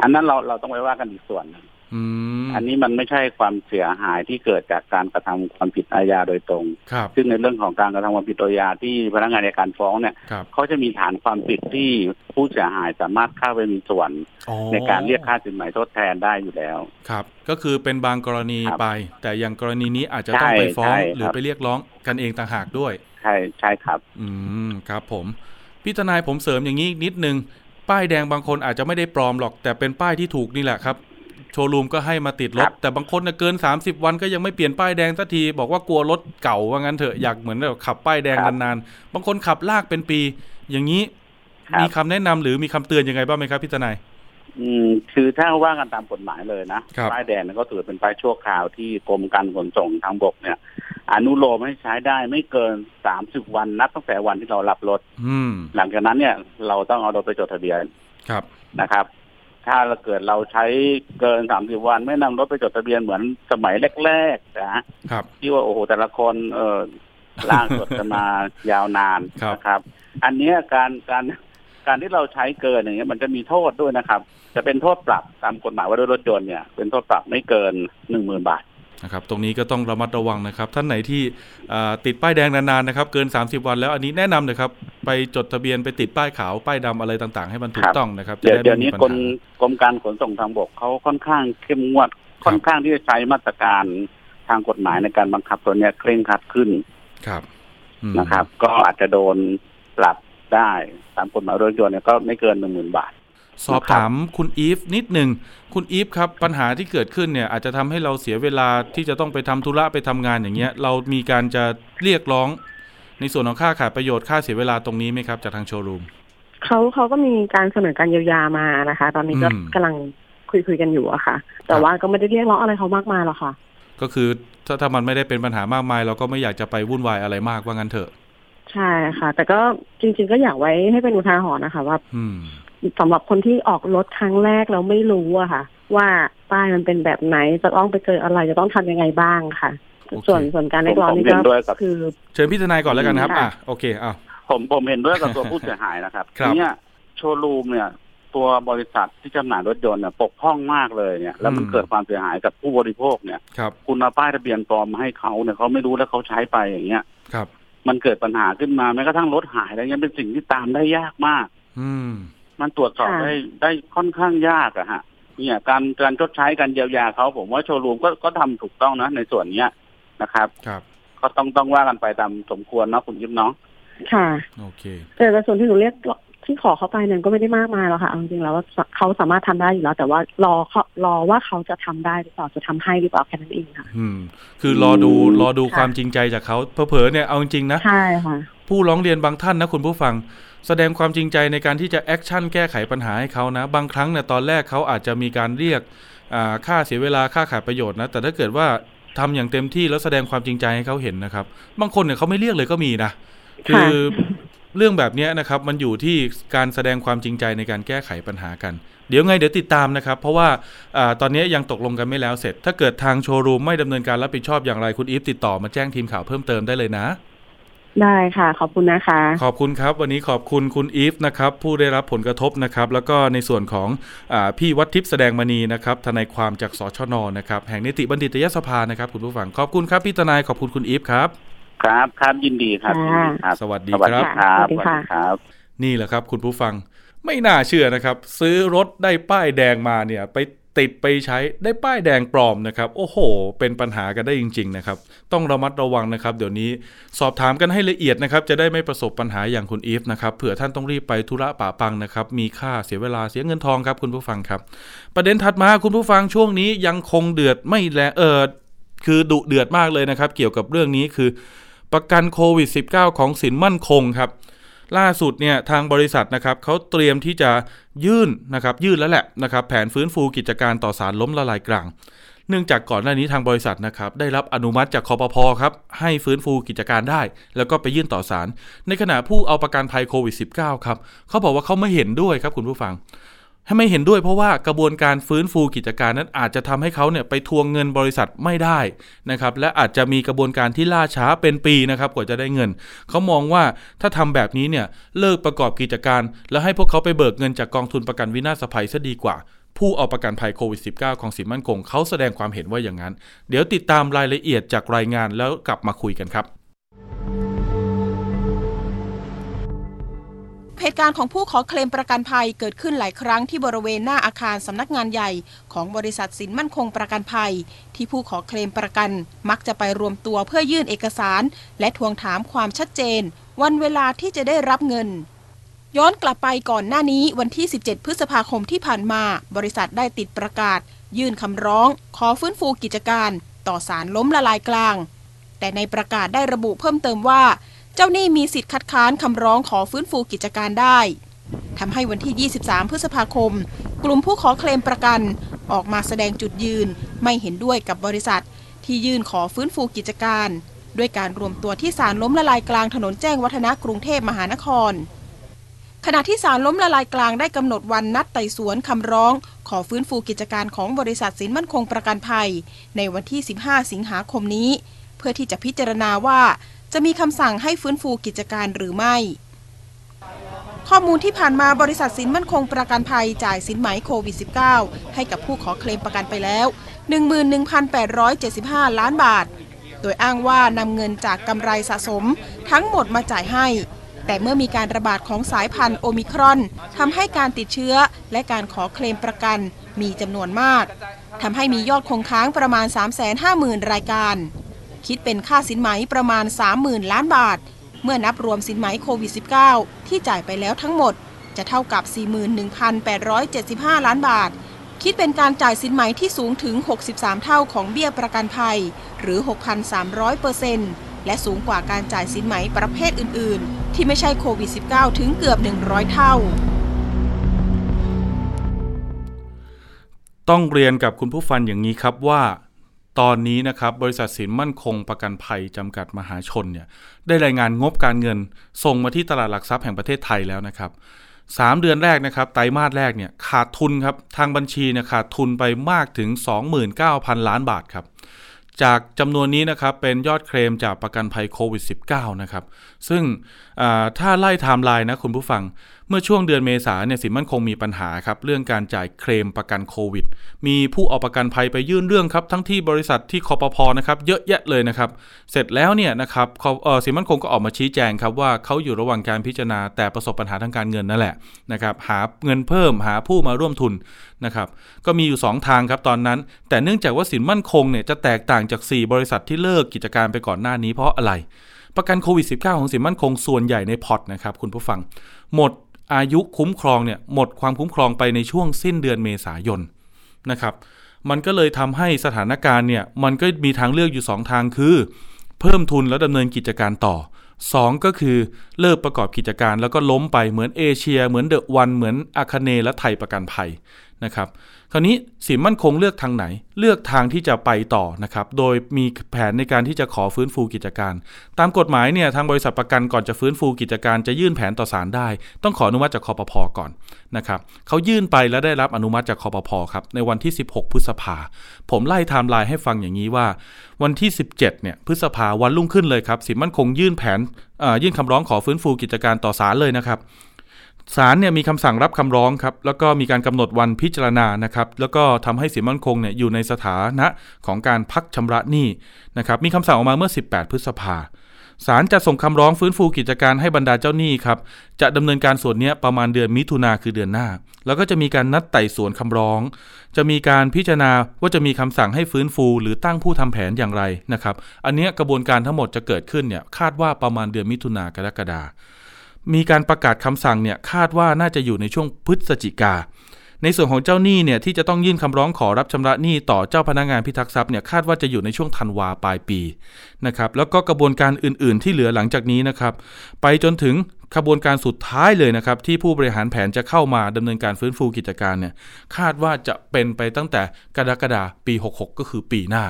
อันนั้นเราเราต้องไปว่ากันอีกส่วนหนึ่งอืมอันนี้มันไม่ใช่ความเสียหายที่เกิดจากการกระทำความผิดอาญาโดยตรงครับซึ่งในเรื่องของการกระทำความผิดโดยอาญาที่พนักงานในการฟ้องเนี่ยครับเขาจะมีฐานความผิดที่ผู้เสียหายสามารถเข้าไปมีส่วนอ๋อในการเรียกค่าสินไหมทดแทนได้อยู่แล้ว ครับ ก็คือเป็นบางกรณีครับไป แต่อย่างกรณีนี้อาจจะต้องไปฟ้องใช่หรือครับไปเรียกร้องกันเองต่างหากด้วย ใช่ใช่ครับ อืมครับ ผมพี่ทนายผมเสริมอย่างนี้อีกนิดนึง ป้ายแดงบางคนอาจจะไม่ได้ปลอมหรอก แต่เป็นป้ายที่ถูกนี่แหละครับ โชว์รูมก็ให้มาติดรครัถบแต่บางคนน่ะเกิน 30 วันก็ยังไม่เปลี่ยนป้ายแดงสักที บอกว่ากลัวรถเก่าว่างั้นเถอะอยากเหมือนแบบขับป้ายแดงนานๆบางคนขับลากเป็นปี อย่างนี้ครับมีคำแนะนำหรือมีคำเตือนยังไงบ้างไหมครับพี่ทนายอืมคือถ้าว่ากันตามกฎหมายเลยนะครับป้ายแดงเนี่ยก็ถือเป็นป้ายชั่วคราวที่กรมการขนส่งทางบกเนี่ย อนุโลมให้ใช้ได้ไม่เกินสามสิบวันนับตั้งแต่วันที่เรารับรถอืมหลังจากนั้นเนี่ย เราต้องเอารถไปจดทะเบียนครับนะครับ ถ้าเราเกิดเราใช้เกินสามสิบวัน ไม่นำรถไปจดทะเบียนเหมือนสมัยแรกๆนะครับที่ว่าโอ้โหแต่ละคนเออลากจดกันมายาวนานครับนะครับ อันเนี้ยการการการที่เราใช้เกินอย่างเงี้ยมันจะมีโทษด้วยนะครับ จะเป็นโทษปรับตามกฎหมายว่าด้วยรถยนต์เนี่ย เป็นโทษปรับไม่เกินหนึ่งหมื่นบาท นะครับตรงนี้ก็ต้องระมัดระวังนะครับ ท่านไหนที่อ่าติดป้ายแดงนานๆนะครับ เกิน 30 วันแล้วอันนี้แนะนำเลยครับ ไปจดทะเบียนไปติดป้ายขาวป้ายดำอะไรต่างๆ ให้มันถูคกรับต้องนะครับจะเดี๋ยวได้เดี๋ยวไม่มีนี้ปัญกรมหากรมการขนส่งทางบกเขาค่อนข้างเข้มงวดค่อนข้างที่จะใช้มาตรการทางกฎหมายในการบังคับตัวเนี้ยเคร่งครัดขึ้นครับอืมนะครับ ก็อาจจะโดนปรับได้ตามกฎหมายรถยนต์เนี่ยก็ไม่เกินหนึ่งหมื่นบาท สอบถามคุณอีฟนิดหนึ่งคุณอีฟครับปัญหาที่เกิดขึ้นเนี่ยอาจจะทำให้เราเสียเวลาที่จะต้องไปทำธุระไปทำงานอย่างเงี้ย เรามีการจะเรียกร้อง ในส่วนของค่าขาดประโยชน์ค่าเสียเวลาตรงนี้ไหมครับ จากทางโชว์รูมเขาเขาก็มีการเสนอการเยียวยามานะคะ ตอนนี้ก็อืมกำลังคุยคุยกันอยู่อะค่ะ แต่ครับว่าก็ไม่ได้เรียกร้องอะไรเขามากมายหรอกค่ะ ก็คือถ้าถ้ามันไม่ได้เป็นปัญหามากมาย เราก็ไม่อยากจะไปวุ่นวายอะไรมากว่างั้นเถอะ ใช่ค่ะ แต่ก็จริง ๆ ก็อยากไว้ให้เป็นอุทาหรณ์นะคะว่าอืม สำหรับคนที่ออกรถครั้งแรกแล้วไม่รู้อะค่ะ ว่าป้ายมันเป็นแบบไหนจะต้องไปเจออะไรจะต้องทำยังไงบ้างค่ะโอเคส่วนส่วนการเรียกร้องนี่ผมเห็นด้วยกัก็บคือ เชิญพี่ทนายก่อนแล้วกันครับค่ะอะโอเคอ้าวผมผมเห็นด้วยกับตัวผู้เสียหายนะครับครับเนี่ยโชว์รูมเนี่ย ตัวบริษัทที่จำหน่ายรถยนต์เนี่ยปกพร่องมากเลยเนี่ย แล้วมันเกิดความเสียหายกับผู้บริโภคเนี่ยครับคุณเอาป้ายทะเบียนปลอมมาให้เขาเนี่ยเขาไม่รู้แล้วเขาใช้ไปอย่างเงี้ยครับ มันเกิดปัญหาขึ้นมาแม้กระทั่งรถหายอะไรเงี้ยเป็นสิ่งที่ตามได้ยากมาก อืม มันตรวจสอบค่ะได้ได้ค่อนข้างยากอะฮะ เนี่ยการการชดใช้การเยียวยาเขาผมว่าโชว์รูมก็ก็ทำถูกต้องนะในส่วนเนี้ยนะครับครับก็ต้องต้องว่ากันไปตามสมควรเนาะคุณยิ้มเนาะค่ะโอเคแต่แต่ส่วนที่หนูเรียกที่ขอเขาไปนั้นก็ไม่ได้มากมายหรอกค่ะเอาจริงๆแล้วว่าเขาสามารถทำได้อยู่แล้ว แต่ว่ารอเขารอว่าเขาจะทำได้หรือเปล่าจะทำให้หรือเปล่าแค่นั้นเองค่ะอืม คือรอดูรอดูค่ะความจริงใจจากเขาเผลอๆเนี่ยเอาจริงๆนะใช่ค่ะผู้ร้องเรียนบางท่านนะคุณผู้ฟัง แสดงความจริงใจในการที่จะ action แก้ไขปัญหาให้เขานะ บางครั้งเนี่ยตอนแรกเขาอาจจะมีการเรียกอ่าค่าเสียเวลาค่าขาดประโยชน์นะ แต่ถ้าเกิดว่าทำอย่างเต็มที่แล้วแสดงความจริงใจให้เขาเห็นนะครับ บางคนเนี่ยเขาไม่เรียกเลยก็มีนะ คือเรื่องแบบเนี้ยนะครับ มันอยู่ที่การแสดงความจริงใจในการแก้ไขปัญหากัน เดี๋ยวไงเดี๋ยวติดตามนะครับ เพราะว่าอาตอนนี้ยังตกลงกันไม่แล้วเสร็จ ถ้าเกิดทางโชว์รูมไม่ดำเนินการรับผิดชอบอย่างไรคุณอีฟติดต่อมาแจ้งทีมข่าวเพิ่มเติมได้เลยนะ ได้ค่ะ ขอบคุณนะคะ ขอบคุณครับ วันนี้ขอบคุณคุณอีฟนะครับ ผู้ได้รับผลกระทบนะครับ แล้วก็ในส่วนของอาพี่วัดทิพย์แสดงมณีนะครับทนายความจากสชนนะครับ แห่งนิติบัณฑิตยสภานะครับ คุณผู้ฟังขอบคุณครับพี่ทนายขอบคุณคุณอีฟครับ ครับครับยินดีครับค่ะยินดีครับสวัสดีสวัสครัดีบครับสวัสดีค่ะครับ นี่แหละครับ คุณผู้ฟังไม่น่าเชื่อนะครับ ซื้อรถได้ป้ายแดงมาเนี่ยไป ติดไปใช้ได้ป้ายแดงปลอมนะครับ โอ้โห เป็นปัญหากันได้จริง ๆ นะครับ ต้องระมัดระวังนะครับ เดี๋ยวนี้สอบถามกันให้ละเอียดนะครับ จะได้ไม่ประสบปัญหาอย่างคุณอีฟนะครับเผื่อท่านต้องรีบไปธุระป่าปังนะครับ มีค่าเสียเวลาเสียเงินทองครับคุณผู้ฟังครับ ประเด็นถัดมาคุณผู้ฟังช่วงนี้ยังคงเดือดไม่แลเออคือดุเดือดมากเลยนะครับ เกี่ยวกับเรื่องนี้คือ ประกันโควิด -19 ของสินมั่นคงครับ ล่าสุดเนี่ยทางบริษัทนะครับเขาเตรียมที่จะยื่นนะครับยื่นแล้วแหละนะครับแผนฟื้นฟูกิจการต่อสารล้มละลายกลาง เนื่องจากก่อนหน้านี้ทางบริษัทนะครับได้รับอนุมัติจากคอปพอครับให้ฟื้นฟูกิจการได้ แล้วก็ไปยื่นต่อศาลในขณะผู้เอาประกันภัยโควิด -19 ครับเขาบอกว่าเขาไม่เห็นด้วยครับคุณผู้ฟัง ให้ไม่เห็นด้วยเพราะว่ากระบวนการฟื้นฟูกิจการนั้นอาจจะทำให้เขาเนี่ยไปทวงเงินบริษัทไม่ได้นะครับและอาจจะมีกระบวนการที่ล่าช้าเป็นปีนะครับกว่าจะได้เงิน เขามองว่าถ้าทำแบบนี้เนี่ยเลิกประกอบกิจการ แล้วให้พวกเขาไปเบิกเงินจากกองทุนประกันวินาศภัยซะดีกว่า ผู้เอาประกันภัยโควิด -19 ของสินมั่นคงเขาแสดงความเห็นว่าอย่างนั้น เดี๋ยวติดตามรายละเอียดจากรายงานแล้วกลับมาคุยกันครับ เหตุการณ์ของผู้ขอเคลมประกันภัยเกิดขึ้นหลายครั้งที่บริเวณหน้าอาคารสำนักงานใหญ่ ของบริษัทสินมั่นคงประกันภัย ที่ผู้ขอเคลมประกัน มักจะไปรวมตัวเพื่อยื่นเอกสาร และทวงถามความชัดเจน วันเวลาที่จะได้รับเงิน ย้อนกลับไปก่อนหน้านี้วันที่ 17 พฤษภาคมที่ผ่านมา บริษัทได้ติดประกาศ ยื่นคำร้อง ขอฟื้นฟูกิจการ ต่อสารล้มละลายกลาง แต่ในประกาศได้ระบุเพิ่มเติมว่า เจ้าหนี้มีสิทธิ์คัดค้านคำร้องขอฟื้นฟูกิจการได้ทำให้วันที่ 23 พฤษภาคม กลุ่มผู้ขอเคลมประกัน ออกมาแสดงจุดยืนไม่เห็นด้วยกับบริษัท ที่ยื่นขอฟื้นฟูกิจการ ด้วยการรวมตัวที่ศาลล้มละลายกลางถนนแจ้งวัฒนะกรุงเทพมหานคร ขณะที่ศาลล้มละลายกลางได้กำหนดวันนัดไต่สวนคำร้อง ขอฟื้นฟูกิจการของบริษัทสินมั่นคงประกันภัย ในวันที่ 15 สิงหาคมนี้ เพื่อที่จะพิจารณาว่า จะมีคำสั่งให้ฟื้นฟูกิจการหรือไม่ ข้อมูลที่ผ่านมาบริษัทสินมั่นคงประกันภัยจ่ายสินไหมโควิด -19 ให้กับผู้ขอเคลมประกันไปแล้ว 11,875 ล้านบาท โดยอ้างว่านำเงินจากกำไรสะสม ทั้งหมดมาจ่ายให้ แต่เมื่อมีการระบาดของสายพันธุ์โอมิครอนทำให้การติดเชื้อและการขอเคลมประกันมีจำนวนมากทำให้มียอดคงค้างประมาณ 350,000 รายการ คิดเป็นค่าสินไหมประมาณ 30,000 ล้านบาท เมื่อนับรวมสินไหมโควิด -19 ที่จ่ายไปแล้วทั้งหมด จะเท่ากับ 41,875 ล้านบาท คิดเป็นการจ่ายสินไหมที่สูงถึง 63 เท่าของเบี้ยประกันภัย หรือ 6,300เปอร์เซ็นต์และสูงกว่าการจ่ายสินไหมประเภทอื่น ๆ ที่ไม่ใช่โควิด -19 ถึงเกือบ 100 เท่าต้องเรียนกับคุณผู้ฟังอย่างนี้ครับว่า ตอนนี้นะครับบริษัทสินมั่นคงประกันภัยจำกัดมหาชนเนี่ยได้รายงานงบการเงิน ส่งมาที่ตลาดหลักทรัพย์แห่งประเทศไทยแล้วนะครับสามเดือนแรกนะครับไตรมาสแรกเนี่ยขาดทุนครับทางบัญชีเนี่ยขาดทุนไปมากถึง 29,000 ล้านบาทครับจากจำนวนนี้นะครับเป็นยอดเคลมจากประกันภัยโควิด -19 นะครับซึ่งถ้าไล่ไทม์ไลน์นะคุณผู้ฟัง เมื่อช่วงเดือนเมษาเนี่ยสินมั่นคงมีปัญหาครับเรื่องการจ่ายเคลมประกันโควิด มีผู้เอาประกันภัยไปยื่นเรื่องครับทั้งที่บริษัทที่คอปพอนะครับเยอะแยะเลยนะครับเสร็จแล้วเนี่ยนะครับสินมั่นคงก็ออกมาชี้แจงครับว่าเขาอยู่ระหว่างการพิจารณาแต่ประสบปัญหาทางการเงินนั่นแหละนะครับหาเงินเพิ่มหาผู้มาร่วมทุนนะครับก็มีอยู่ 2 ทางครับตอนนั้น แต่เนื่องจากว่าสินมั่นคงเนี่ยจะแตกต่างจาก 4 บริษัทที่เลิกกิจการไปก่อนหน้านี้เพราะอะไรประกันโควิด -19 ของสินมั่นคงส่วนใหญ่ในพอร์ตนะครับคุณผู้ฟัง หมด อายุคุ้มครองเนี่ยหมดความคุ้มครองไปในช่วงสิ้นเดือนเมษายนนะครับ มันก็เลยทำให้สถานการณ์เนี่ยมันก็มีทางเลือกอยู่ 2 ทางคือ เพิ่มทุนแล้วดำเนินกิจการต่อ 2 ก็คือเลิกประกอบกิจการแล้วก็ล้มไปเหมือนเอเชีย เหมือนเดอะวันเหมือนอาคเนและไทยประกันภัย นะครับคราวนี้สินมั่นคงเลือกทางไหน เลือกทางที่จะไปต่อนะครับโดยมีแผนในการที่จะขอฟื้นฟูกิจการ ตามกฎหมายเนี่ยทางบริษัทประกันก่อนจะฟื้นฟูกิจการจะยื่นแผนต่อศาลได้ ต้องขออนุมัติจากคอปพอก่อนนะครับเขายื่นไปแล้วได้รับอนุมัติจากคอปพอครับในวันที่ 16 พฤษภา ผมไล่ไทม์ไลน์ให้ฟังอย่างนี้ว่า วันที่ 17เนี่ยพฤษภาวันรุ่งขึ้นเลยครับสินมั่นคงยื่นแผนยื่นคำร้องขอฟื้นฟูกิจการต่อศาลเลยนะครับ ศาลเนี่ยมีคำสั่งรับคำร้องครับแล้วก็มีการกำหนดวันพิจารณานะครับแล้วก็ทำให้สินมั่นคงเนี่ยอยู่ในสถานะของการพักชำระหนี้นะครับมีคำสั่งออกมาเมื่อ 18 พฤษภาศาลจะส่งคำร้องฟื้นฟูกิจการให้บรรดาเจ้าหนี้ครับจะดำเนินการส่วนนี้ประมาณเดือนมิถุนาคือเดือนหน้า แล้วก็จะมีการนัดไต่สวนคำร้อง จะมีการพิจารณาว่าจะมีคำสั่งให้ฟื้นฟู หรือตั้งผู้ทำแผนอย่างไรนะครับ อันนี้กระบวนการทั้งหมดจะเกิดขึ้นเนี่ยคาดว่าประมาณเดือนมิถุนากรกฎามี มีการประกาศคำสั่งเนี่ยคาดว่าน่าจะอยู่ในช่วงพฤศจิกา ในส่วนของเจ้าหนี้เนี่ยที่จะต้องยื่นคำร้องขอรับชำระหนี้ต่อเจ้าพนักงานพิทักษ์ทรัพย์เนี่ยคาดว่าจะอยู่ในช่วงธันวาปลายปีนะครับแล้วก็กระบวนการอื่น ๆ ที่เหลือหลังจากนี้นะครับไปจนถึงขบวนการสุดท้ายเลยนะครับที่ผู้บริหารแผนจะเข้ามาดำเนินการฟื้นฟูกิจการเนี่ยคาดว่าจะเป็นไปตั้งแต่กรกฎาปี 66 ก็คือปีหน้า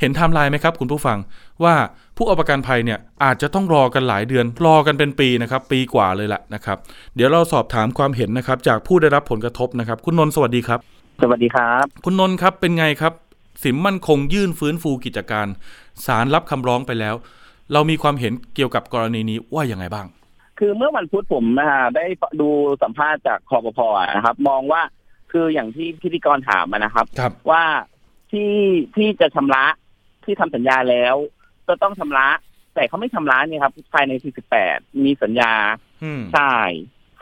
เห็นไทม์ไลน์ไหมครับคุณผู้ฟัง ว่าผู้เอาประกันภัยเนี่ยอาจจะต้องรอกันหลายเดือน รอกันเป็นปีนะครับ ปีกว่าเลยแหละนะครับ เดี๋ยวเราสอบถามความเห็นนะครับ จากผู้ได้รับผลกระทบนะครับ คุณนนท์สวัสดีครับ สวัสดีครับ คุณนนท์ครับเป็นไงครับ สิมมั่นคงยื่นฟื้นฟูกิจการศาลรับคำร้องไปแล้ว เรามีความเห็นเกี่ยวกับกรณีนี้ว่าอย่างไงบ้าง คือเมื่อวันพุธผมนะฮะได้ดูสัมภาษณ์จากคอปพอนะครับ มองว่าคืออย่างที่พิธีกรถามนะครับครับว่าที่ที่จะชำระที่ทำสัญญาแล้ว ก็ต้องชำระ แต่เขาไม่ชำระเนี่ยครับภายใน 48 มีสัญญาอืมใช่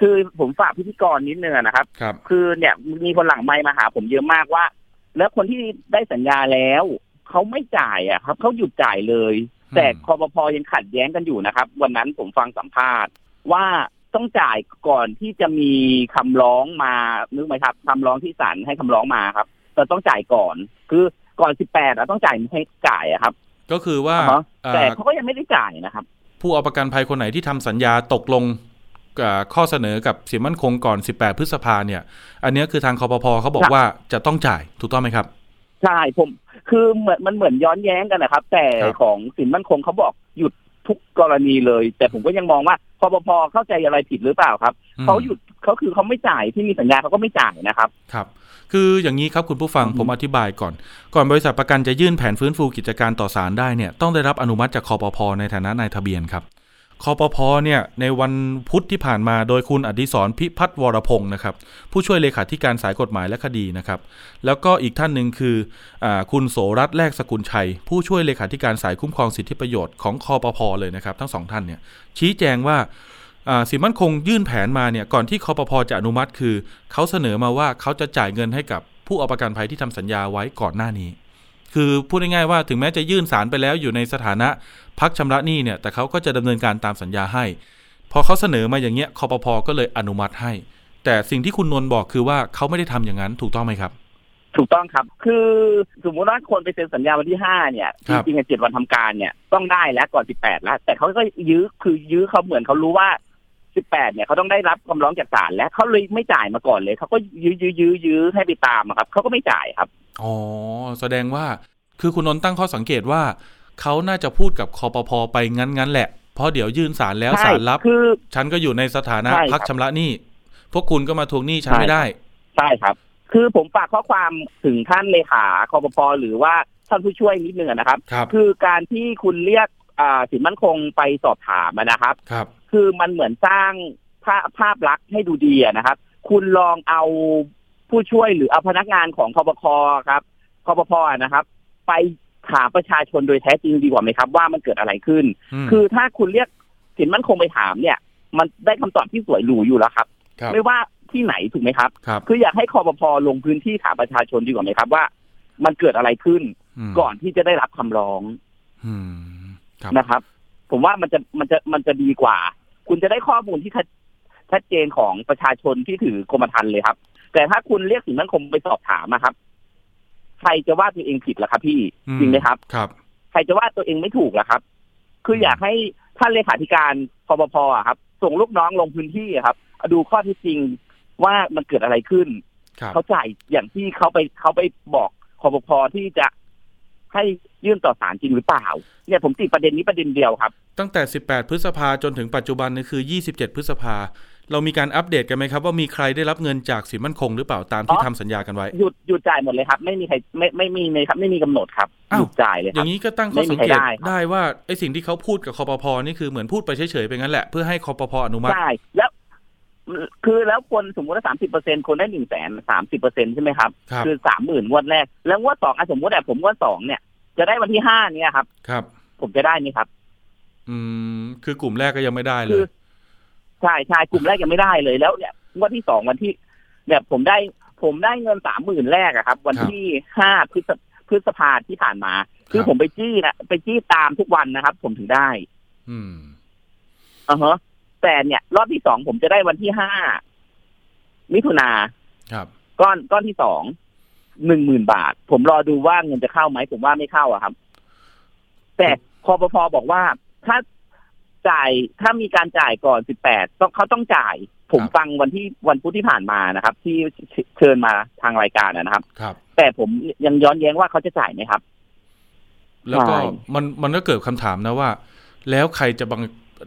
คือผมฝากพิธีกรนิดนึงนะครับครับคือเนี่ยมีคนหลังไมค์มาหา ผมเยอะมากว่า แล้วคนที่ได้สัญญาแล้วเขาไม่จ่ายอะครับเขาหยุดจ่ายเลยอืมแต่คอปพอยังขัดแย้งกันอยู่นะครับ วันนั้นผมฟังสัมภาษณ์ว่าต้องจ่ายก่อนที่จะมีคำร้องมานึกไหมครับคำร้องที่ศาลให้คำร้องมาครับเราต้องจ่ายก่อน คือก่อน18อะต้องจ่ายให้จ่ายอะครับ ก็คือว่าอ่าฮะอ่าแต่เขาก็ยังไม่ได้จ่ายนะครับ ผู้เอาประกันภัยคนไหนที่ทำสัญญาตกลงกับข้อเสนอกับสินมั่นคงก่อน 18 พฤษภาเนี่ย อันเนี้ยคือทางคอปพเขาบอกครับว่าจะต้องจ่ายถูกต้องไหมครับ ใช่ผม คือเหมือนมันเหมือนย้อนแย้งกันนะครับ แต่ครับของสินมั่นคงเขาบอกหยุดทุกกรณีเลย แต่ผมก็ยังมองว่าคอปพเข้าใจอะไรผิดหรือเปล่าครับอืมเขาหยุด เขาคือเขาไม่จ่ายที่มีสัญญาเขาก็ไม่จ่ายนะครับ ครับ คืออย่างนี้ครับคุณผู้ฟังอือฮึผมอธิบายก่อน ก่อนบริษัทประกันจะยื่นแผนฟื้นฟูกิจการต่อศาลได้เนี่ยต้องได้รับอนุมัติจากคอปพในฐานะนายทะเบียนครับคอปพเนี่ยในวันพุธที่ผ่านมาโดยคุณอดิศรพิพัฒน์วรพงศ์นะครับผู้ช่วยเลขาธิการสายกฎหมายและคดีนะครับแล้วก็อีกท่านหนึ่งคืออาคุณโสรัตน์แลกสกุลชัย ผู้ช่วยเลขาธิการสายคุ้มครองสิทธิประโยชน์ของคอปพเลยนะครับทั้งสองท่านเนี่ยชี้แจงว่าอ่า สินมั่นคงยื่นแผนมาเนี่ยก่อนที่คอปพจะอนุมัติคือ เขาเสนอมาว่าเขาจะจ่ายเงินให้กับผู้เอาประกันภัยที่ทำสัญญาไว้ก่อนหน้านี้ คือพูดง่ายๆว่าถึงแม้จะยื่นสารไปแล้วอยู่ในสถานะพักชำระหนี้เนี่ยแต่เขาก็จะดำเนินการตามสัญญาให้ พอเขาเสนอมาอย่างเงี้ยคอปพอก็เลยอนุมัติให้ แต่สิ่งที่คุณนนท์บอกคือว่าเขาไม่ได้ทำอย่างนั้นถูกต้องไหมครับถูกต้องครับ คือสมมติว่าคนไปเซ็นสัญญาวันที่ห้าเนี่ยครัจบริงๆอะเจ็ดวันทำการเนี่ยต้องได้แล้วก่อนสิบแปดแล้ว แต่เขาก็ยื้อคือยื้อเขาเหมือนเขารู้ว่า สิบแปดเนี่ยเขาต้องได้รับคำร้องจากศาลแล้วเขาเลยไม่จ่ายมาก่อนเลยเขาก็ยื้อยื้อยื้อยื้อให้ไปตามอะครับเขาก็ไม่จ่ายครับอ๋อแสดงว่าคือคุณนนท์ตั้งข้อสังเกตว่าเขาน่าจะพูดกับคอปพอไปงั้นๆแหละ เพราะเดี๋ยวยื่นสารแล้วใช่สารรับคือฉันก็อยู่ในสถานะใช่ครับพักชำระหนี้พวกคุณก็มาทวงหนี้ฉันใช่ไม่ได้ใช่ครับ คือผมฝากข้อความถึงท่านเลขาคอปพหรือว่าท่านผู้ช่วยนิดนึงนะครับครับคือการที่คุณเรียกอ่าสินมั่นคงไปสอบถามอะนะครับ ครับคือมันเหมือนสร้างภาพภาพลักษณ์ให้ดูดีอะนะครับ คุณลองเอาผู้ช่วยหรือเอาพนักงานของคอปพครับคอปพอะนะครับ ไปถามประชาชนโดยแท้จริงดีกว่าไหมครับ ว่ามันเกิดอะไรขึ้นมคือถ้าคุณเรียกสินมั่นคงไปถามเนี่ย มันได้คำตอบที่สวยหรูอยู่แล้วครับครับ ไม่ว่าที่ไหนถูกไหมครับครับคืออยากให้คอปพลงพื้นที่ถามประชาชนดีกว่าไหมครับว่า มันเกิดอะไรขึ้นมก่อนที่จะได้รับคำร้องอืมครับนะครับ ผมว่ามันจะมันจะมันจะดีกว่า คุณจะได้ข้อมูลที่ชัดชัดเจนของประชาชนที่ถือกรมธรรม์เลยครับ แต่ถ้าคุณเรียกสินมั่นคงไปสอบถามนะครับ ใครจะว่าตัวเองผิดล่ะครับ พี่อืมจริงไหมครับ ครับ ใครจะว่าตัวเองไม่ถูกล่ะครับ คืออมอยากให้ท่านเลขาธิการคอปพอะครับ ส่งลูกน้องลงพื้นที่อะครับ ดูข้อเที่จริงว่ามันเกิดอะไรขึ้นครับเขาจ่ายอย่างที่เขาไปเขาไปบอกคอปพที่จะ ให้ยื่นต่อศาลจริงหรือเปล่า เนี่ยผมติดประเด็นนี้ประเด็นเดียวครับ ตั้งแต่ 18 พฤษภาจนถึงปัจจุบันนี่คือ 27 พฤษภา เรามีการอัปเดตกันไหมครับ ว่ามีใครได้รับเงินจากสินมั่นคงหรือเปล่าตามที่อ๋อทำสัญญากันไว้ หยุดหยุดจ่ายหมดเลยครับ ไม่มีใครไม่ไม่มีเลยครับ ไม่มีกำหนดครับอ้าวหยุดจ่ายเลยอครัย่าบงนี้ก็ตั้งข้อไม่มีสังใครเกตได้ครับได้ว่าไอ้สิ่งที่เขาพูดกับคอปพอนี่คือเหมือนพูดไปเฉยๆไปงั้นแหละเพื่อให้คอปพออนุมัติใช่แล้ว คือแล้วคนสมมติว่าสามสิบเปอร์เซ็นคนได้หนึ่งแสนสามสิบเปอร์เซ็นใช่ไหมครับครับ คือสามหมื่นงวดแรก แล้วงวดสองอะสมมติแต่ผมงวดสองเนี่ย จะได้วันที่ห้าเนี่ยครับ ครับ ผมจะได้ไหมครับ อืม คือกลุ่มแรกก็ยังไม่ได้เลคืยอใช่ใช่กลุ่มแรกยังไม่ได้เลยแล้วเนี่ยงวดที่สองวันที่เนี่ยผมได้ผมได้เงินสามหมื่นแรกอะครับ วันครับที่ห้าพฤษพฤษภาที่ผ่านมา คือครับผมไปจี้นะไปจี้ตามทุกวันนะครับ ผมถึงได้ อืมอ่าฮะ แต่เนี่ย รอบที่สองผมจะได้วันที่ห้ามิถุนาครับ ก้อนก้อนที่สองหนึ่งหมื่นบาท ผมรอดูว่าเงินจะเข้าไหมผมว่าไม่เข้าอะครับ แต่คอปพบอกว่าถ้าจ่ายถ้ามีการจ่ายก่อนสิบแปดต้องเขาต้องจ่าย ผมครับฟังวันที่วันพุธที่ผ่านมานะครับ ที่เชิญมาทางรายการนะครับ ครับ แต่ผมยังย้อนแย้งว่าเขาจะจ่ายไหมครับ แล้วก็ใช่มันมันก็เกิดคำถามนะว่า แล้วใครจะบัง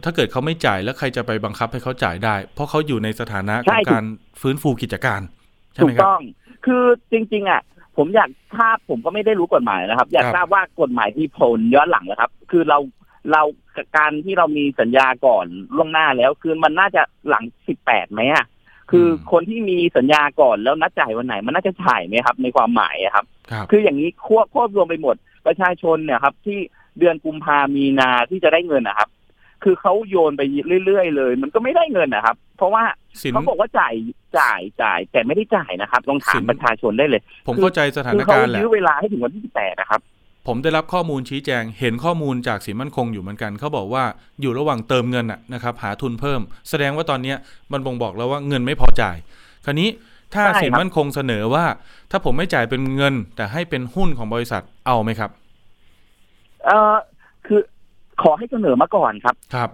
ถ้าเกิดเขาไม่จ่ายแล้วใครจะไปบังคับให้เขาจ่ายได้ เพราะเขาอยู่ในสถานะของการฟื้นฟูกิจการใช่ถูไหมกครับต้องคือจริง ๆ อะ ผมอยากทราบผมก็ไม่ได้รู้กฎหมายนะครับ อยากครับทราบว่ากฎหมายมีผลย้อนหลังนะครับ คือเราเราการที่เรามีสัญญาก่อนล่วงหน้าแล้วคือมันน่าจะหลังสิบแปดไหมอะคืออมคนที่มีสัญญาก่อนแล้วนัดจ่ายวันไหน มันน่าจะจ่ายไหมครับ ในความหมายอะครับครับ คืออย่างนี้ควบควบรวมไปหมดประชาชนเนี่ยครับ ที่เดือนกุมภามีนาที่จะได้เงินนะครับ คือเขาโยนไปเรื่อยๆเลย มันก็ไม่ได้เงินนะครับ เพราะว่าสินเขาบอกว่าจ่ายจ่ายจ่าย แต่ไม่ได้จ่ายนะครับลองถาสิมนประชาชนได้เลย ผมเข้าใจสถาคืนเขาการณ์แหละยื้อเวลาให้ถึงวันที่สิบแปดนะครับ ผมได้รับข้อมูลชี้แจง เห็นข้อมูลจากสินมั่นคงอยู่เหมือนกันเขาบอกว่าอยู่ระหว่างเติมเงินอะนะครับ หาทุนเพิ่ม แสดงว่าตอนเนี้ยมันบ่งบอกแล้วว่าเงินไม่พอจ่าย คราวนี้ถ้าใช่ครับสินมั่นคงเสนอว่า ถ้าผมไม่จ่ายเป็นเงิน แต่ให้เป็นหุ้นของบริษัทเอาไหมครับ เออคือ ขอให้เสนอมาก่อนครับ ครับ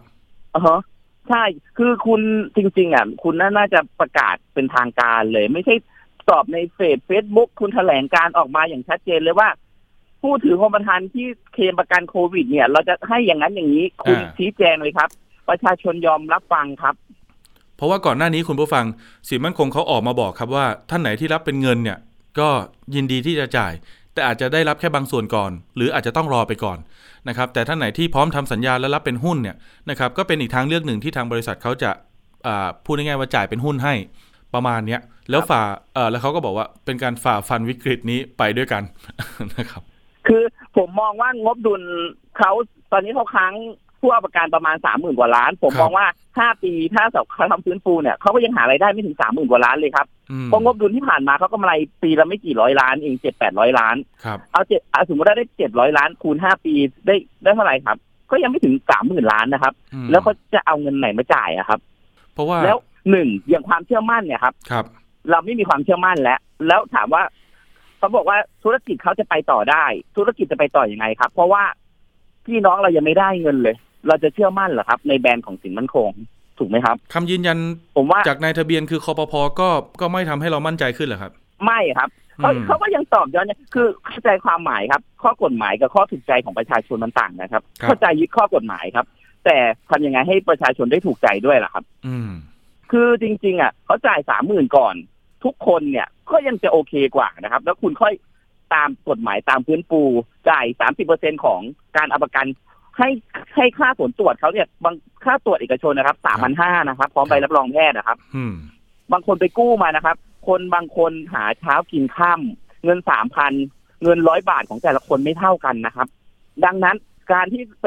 อ่าฮะใช่ คือคุณจริง ๆ อะ คุณน่าน่าจะประกาศเป็นทางการเลย ไม่ใช่ตอบในเฟซเฟซบุ๊กคุณแถลงการณ์ออกมาอย่างชัดเจนเลยว่า ผู้ถือครองประกันที่เคลมประกันโควิด เนี่ย เราจะให้อย่างนั้นอย่างนี้คุณอ่าชี้แจงเลยครับ ประชาชนยอมรับฟังครับ เพราะว่าก่อนหน้านี้คุณผู้ฟังสินมั่นคงเขาออกมาบอกครับว่าท่านไหนที่รับเป็นเงินเนี่ย ก็ยินดีที่จะจ่าย แต่อาจจะได้รับแค่บางส่วนก่อน หรืออาจจะต้องรอไปก่อนนะครับแต่ท่านไหนที่พร้อมทำสัญญาและรับเป็นหุ้นเนี่ยนะครับก็เป็นอีกทางเลือกหนึ่งที่ทางบริษัทเขาจะอ่าพูดง่ายๆว่าจ่ายเป็นหุ้นให้ประมาณเนี้ยแล้วฝ่าเออแล้วเขาก็บอกว่าเป็นการฝ่าฟันวิกฤตนี้ไปด้วยกันนะครับ คือผมมองว่างบดุลเขาตอนนี้เขาค้างผู้เอาประกันประมาณสามหมื่นกว่าล้าน ผมมองว่า ห้าปีถ้าเขาทำฟื้นฟูเนี่ยเขาก็ยังหารายได้ไม่ถึงสามหมื่นกว่าล้านเลยครับอืมเพราะงบดุลที่ผ่านมาเขาก็กำไรปีละไม่กี่ร้อยล้านเองเจ็ดแปดร้อยล้านครับเอาเจ็ดเอาสมมติว่าได้เจ็ดร้อยล้านคูณห้าปีได้ได้เท่าไหร่ครับ ก็ยังไม่ถึงสามหมื่นล้านนะครับอืมแล้วเขาจะเอาเงินไหนมาจ่ายอะครับ เพราะว่าแล้วหนึ่งอย่างความเชื่อมั่นเนี่ยครับครับ เราไม่มีความเชื่อมั่นแล้ว แล้วถามว่าเขาบอกว่าธุรกิจเขาจะไปต่อได้ ธุรกิจจะไปต่ออยังไงครับ เพราะว่าพี่น้องเรายังไม่ได้เงินเลย เราจะเชื่อมั่นเหรอครับ ในแบรนด์ของสินมั่นคง ถูกไหมครับคำยืนยันผมว่าจากนายทะเบียนคือคอปพก็ก็ไม่ทำให้เรามั่นใจขึ้นเหรอครับ ไม่ครับเขาอืมเขาก็ยังตอบย้อนเนี่ยคือเข้าใจความหมายครับ ข้อกฎหมายกับข้อถูกใจของประชาชนมันต่างนะครับ เข้าใจยึดข้อกฎหมายครับ แต่ทำยังไงให้ประชาชนได้ถูกใจด้วยล่ะครับ อืมคือจริง ๆ อะเขาจ่ายสามหมื่นก่อน ทุกคนเนี่ยก็ยังจะโอเคกว่านะครับ แล้วคุณค่อยตามกฎหมายตามพื้นปูจ่ายสามสิบเปอร์เซ็นของการเอาประกัน ให้ให้ค่าผลตรวจเขาเนี่ยบางค่าตรวจเอกชนนะครับสามพันห้านะครับ พร้อมใบรับรองแพทย์นะครับอืมบางคนไปกู้มานะครับ คนบางคนหาเช้ากินข้ามเงินสามพันเงินร้อยบาทของแต่ละคนไม่เท่ากันนะครับ ดังนั้นการที่ไป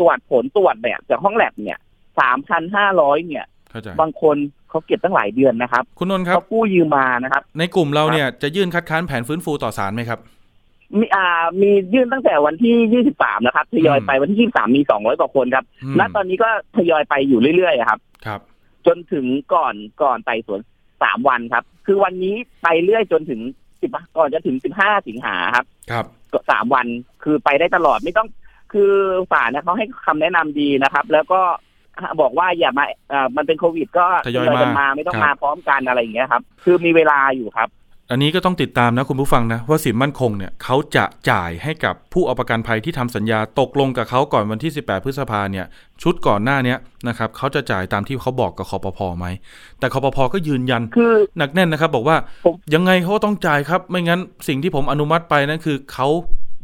ตรวจผลตรวจเนี่ยจากห้องแลบเนี่ยสามพันห้าร้อยเนี่ยเข้าใจบางคนเขาเก็บตั้งหลายเดือนนะครับ คุณนนท์ครับเขากู้ยืมมานะครับ ในกลุ่มเราเนี่ยจะยื่นคัดค้านแผนฟื้นฟูต่อศาลไหมครับ มีอ่ามียื่นตั้งแต่วันที่ยี่สิบสามนะครับทยอยไปวันที่ยี่สามมีสองร้อยกว่าคนครับอืมณตอนนี้ก็ทยอยไปอยู่เรื่อยๆอะครับ ครับ จนถึงก่อนก่อนไต่สวนสามวันครับ คือวันนี้ไปเรื่อยจนถึงสิบก่อนจะถึงสิบห้าสิงหาครับ ครับก็สามวันคือไปได้ตลอดไม่ต้อง คือศาลนะเขาให้คำแนะนำดีนะครับ แล้วก็บอกว่าอย่ามาอ่ามันเป็นโควิด ก็ทยอยกันมามาไม่ต้องครับมาพร้อมกันอะไรอย่างเงี้ยครับ คือมีเวลาอยู่ครับ อันนี้ก็ต้องติดตามนะคุณผู้ฟังนะว่าสินมั่นคงเนี่ยเขาจะจ่ายให้กับผู้เอาประกันภัยที่ทำสัญญาตกลงกับเขาก่อนวันที่ 18 พฤษภาเนี่ยชุดก่อนหน้าเนี้ยนะครับเขาจะจ่ายตามที่เขาบอกกับคอปพอไหมแต่คอปพอก็ยืนยันคือหนักแน่นนะครับ บอกว่าผมยังไงเขาก็ต้องจ่ายครับ ไม่งั้นสิ่งที่ผมอนุมัติไปนั่นคือเขา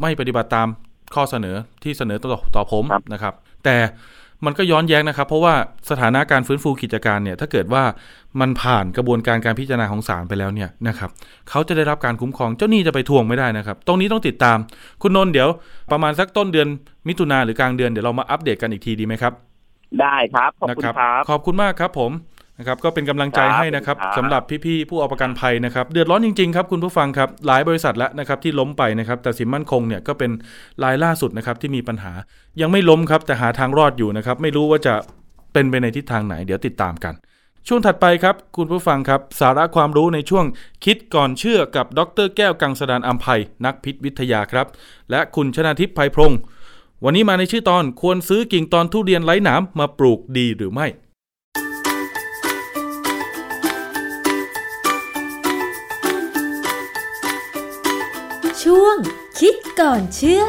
ไม่ปฏิบัติตามข้อเสนอที่เสนอต่อต่อผมนะครับ แต่ มันก็ย้อนแย้งนะครับ เพราะว่าสถานะการฟื้นฟูกิจการเนี่ยถ้าเกิดว่ามันผ่านกระบวนการการพิจารณาของศาลไปแล้วเนี่ยนะครับเขาจะได้รับการคุ้มครองเจ้าหนี้จะไปทวงไม่ได้นะครับ ตรงนี้ต้องติดตาม คุณนนท์เดี๋ยวประมาณสักต้นเดือนมิถุนาหรือกลางเดือนเดี๋ยวเรามาอัปเดตกันอีกทีดีไหมครับ ได้ครับขอบนะคุณครับครับขอบคุณมากครับผม นะครับก็เป็นกำลังใจครับให้นะครับครับสำหรับพี่ๆผู้เอาประกันภัยนะครับ เดือดร้อนจริงๆครับคุณผู้ฟังครับหลายบริษัทแล้วนะครับที่ล้มไปนะครับ แต่สินมั่นคงเนี่ยก็เป็นรายล่าสุดนะครับที่มีปัญหา ยังไม่ล้มครับแต่หาทางรอดอยู่นะครับ ไม่รู้ว่าจะเป็นไปในทิศทางไหน เดี๋ยวติดตามกัน ช่วงถัดไปครับ คุณผู้ฟังครับ สาระความรู้ในช่วงคิดก่อนเชื่อกับดรแก้วกังสดานอัมภัยนักพิษวิทยาครับ และคุณชนาทิพย์ไพพรงค์วันนี้มาในชื่อตอนควรซื้อกิ่งตอนทุเรียนไร้หนามมาปลูกดีหรือไม่ คิดก่อนเชื่อ พ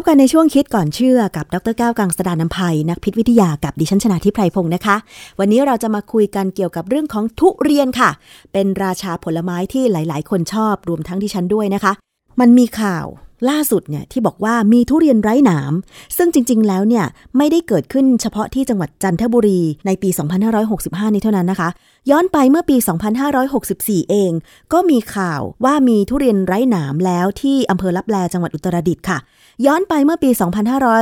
บกันในช่วงคิดก่อนเชื่อกับ ดรแก้วกังสดานนภัย นักพิษวิทยากับดิฉันชนาทิพไพรพงศ์นะคะ วันนี้เราจะมาคุยกันเกี่ยวกับเรื่องของทุเรียนค่ะ เป็นราชาผลไม้ที่หลาย ๆ คนชอบรวมทั้งดิฉันด้วยนะคะ มันมีข่าว ล่าสุดเนี่ยที่บอกว่ามีทุเรียนไร้หนาม ซึ่งจริง ๆ แล้วเนี่ยไม่ได้เกิดขึ้นเฉพาะที่จังหวัดจันทบุรีในปี 2565 นี้เท่านั้นนะคะ ย้อนไปเมื่อปี 2564 เอง ก็มีข่าวว่ามีทุเรียนไร้หนามแล้วที่อำเภอลับแลจังหวัดอุตรดิตถ์ค่ะ ย้อนไปเมื่อปี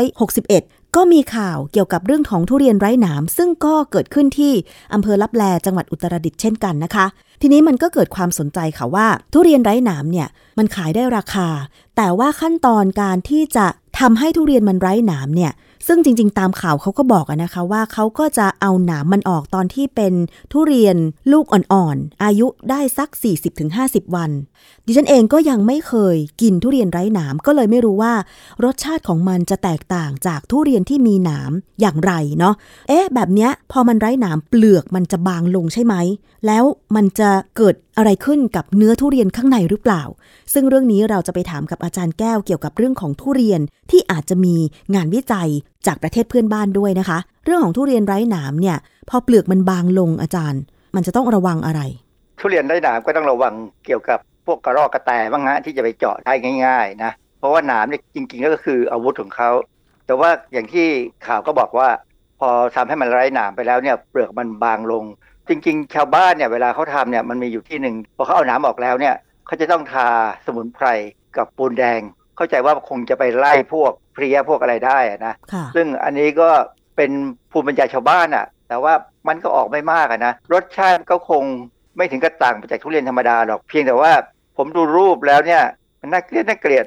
2561 ก็มีข่าวเกี่ยวกับเรื่องของทุเรียนไร้หนาม ซึ่งก็เกิดขึ้นที่อำเภอลับแลจังหวัดอุตรดิตถ์เช่นกันนะคะ ทีนี้มันก็เกิดความสนใจค่ะว่า ทุเรียนไร้หนามเนี่ยมันขายได้ราคา แต่ว่าขั้นตอนการที่จะทำให้ทุเรียนมันไร้หนามเนี่ย ซึ่งจริงๆ ตามข่าวเขาก็บอกนะคะว่าเขาก็จะเอาหนามมันออกตอนที่เป็นทุเรียนลูกอ่อนๆ อายุได้สัก 40-50 วัน ดิฉันเองก็ยังไม่เคยกินทุเรียนไร้หนามก็เลยไม่รู้ว่ารสชาติของมันจะแตกต่างจากทุเรียนที่มีหนามอย่างไรเนาะ เอ๊ะ แบบเนี้ยพอมันไร้หนามเปลือกมันจะบางลงใช่ไหม แล้วมันจะเกิด อะไรขึ้นกับเนื้อทุเรียนข้างในหรือเปล่า ซึ่งเรื่องนี้เราจะไปถามกับอาจารย์แก้วเกี่ยวกับเรื่องของทุเรียนที่อาจจะมีงานวิจัยจากประเทศเพื่อนบ้านด้วยนะคะ เรื่องของทุเรียนไร้หนามเนี่ย พอเปลือกมันบางลงอาจารย์ มันจะต้องระวังอะไร ทุเรียนไร้หนามก็ต้องระวังเกี่ยวกับพวกกระรอกกระแตบ้างฮะที่จะไปเจาะได้ง่ายๆนะเพราะว่าหนามเนี่ยจริงๆก็คืออาวุธของเขาแต่ว่าอย่างที่ข่าวก็บอกว่า พอทำให้มันไร้หนามไปแล้วเนี่ยเปลือกมันบางลง จริง ๆ ชาวบ้านเนี่ยเวลาเขาทำเนี่ยมันมีอยู่ที่หนึ่งพอเขาเอาหนามออกแล้วเนี่ยเขาจะต้องทาสมุนไพรกับปูนแดง เข้าใจว่าคงจะไปไล่พวกเพลียพวกอะไรได้อะนะค่ะซึ่งอันนี้ก็เป็นภูมิปัญญาชาวบ้านอะแต่ว่ามันก็ออกไม่มากอะนะรสชาติก็คงไม่ถึงกับต่างไปจากทุเรียนธรรมดาหรอกเพียงแต่ว่าผมดูรูปแล้วเนี่ยมันน่าเกลียดน่าเกลียด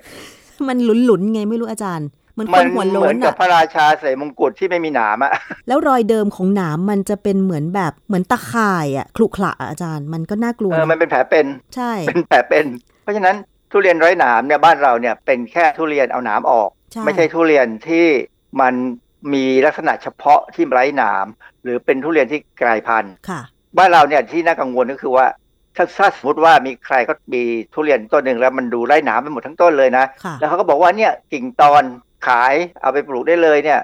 มันหลุนๆไงไม่รู้อาจารย์ เหมือนคมันหัวเหโล้มือนนกับอะพระราชาใส่มงกุฎที่ไม่มีหนามอะแล้วรอยเดิมของหนามมันจะเป็นเหมือนแบบเหมือนตะข่ายอะคลุขระอะอาจารย์มันก็น่ากลัวเออนะมันเป็นแผลเป็นใช่เป็นแผลเป็น เพราะฉะนั้นทุเรียนไร้หนามเนี่ยบ้านเราเนี่ยเป็นแค่ทุเรียนเอาหนามออกใช่ไม่ใช่ทุเรียนที่มันมีลักษณะเฉพาะที่ไร้หนาม หรือเป็นทุเรียนที่กลายพันธุ์ค่ะบ้านเราเนี่ยที่น่ากังวลก็คือว่าถ้าถ้าสมมติว่ามีใครก็มีทุเรียนต้นหนึ่งแล้วมันดูไร้หนามไปหมดทั้งต้นเลยนะค่ะแล้วเขาก็บอกว่าเนี่ยกิ่งตอน ขายเอาไปปลูกได้เลยเนี่ย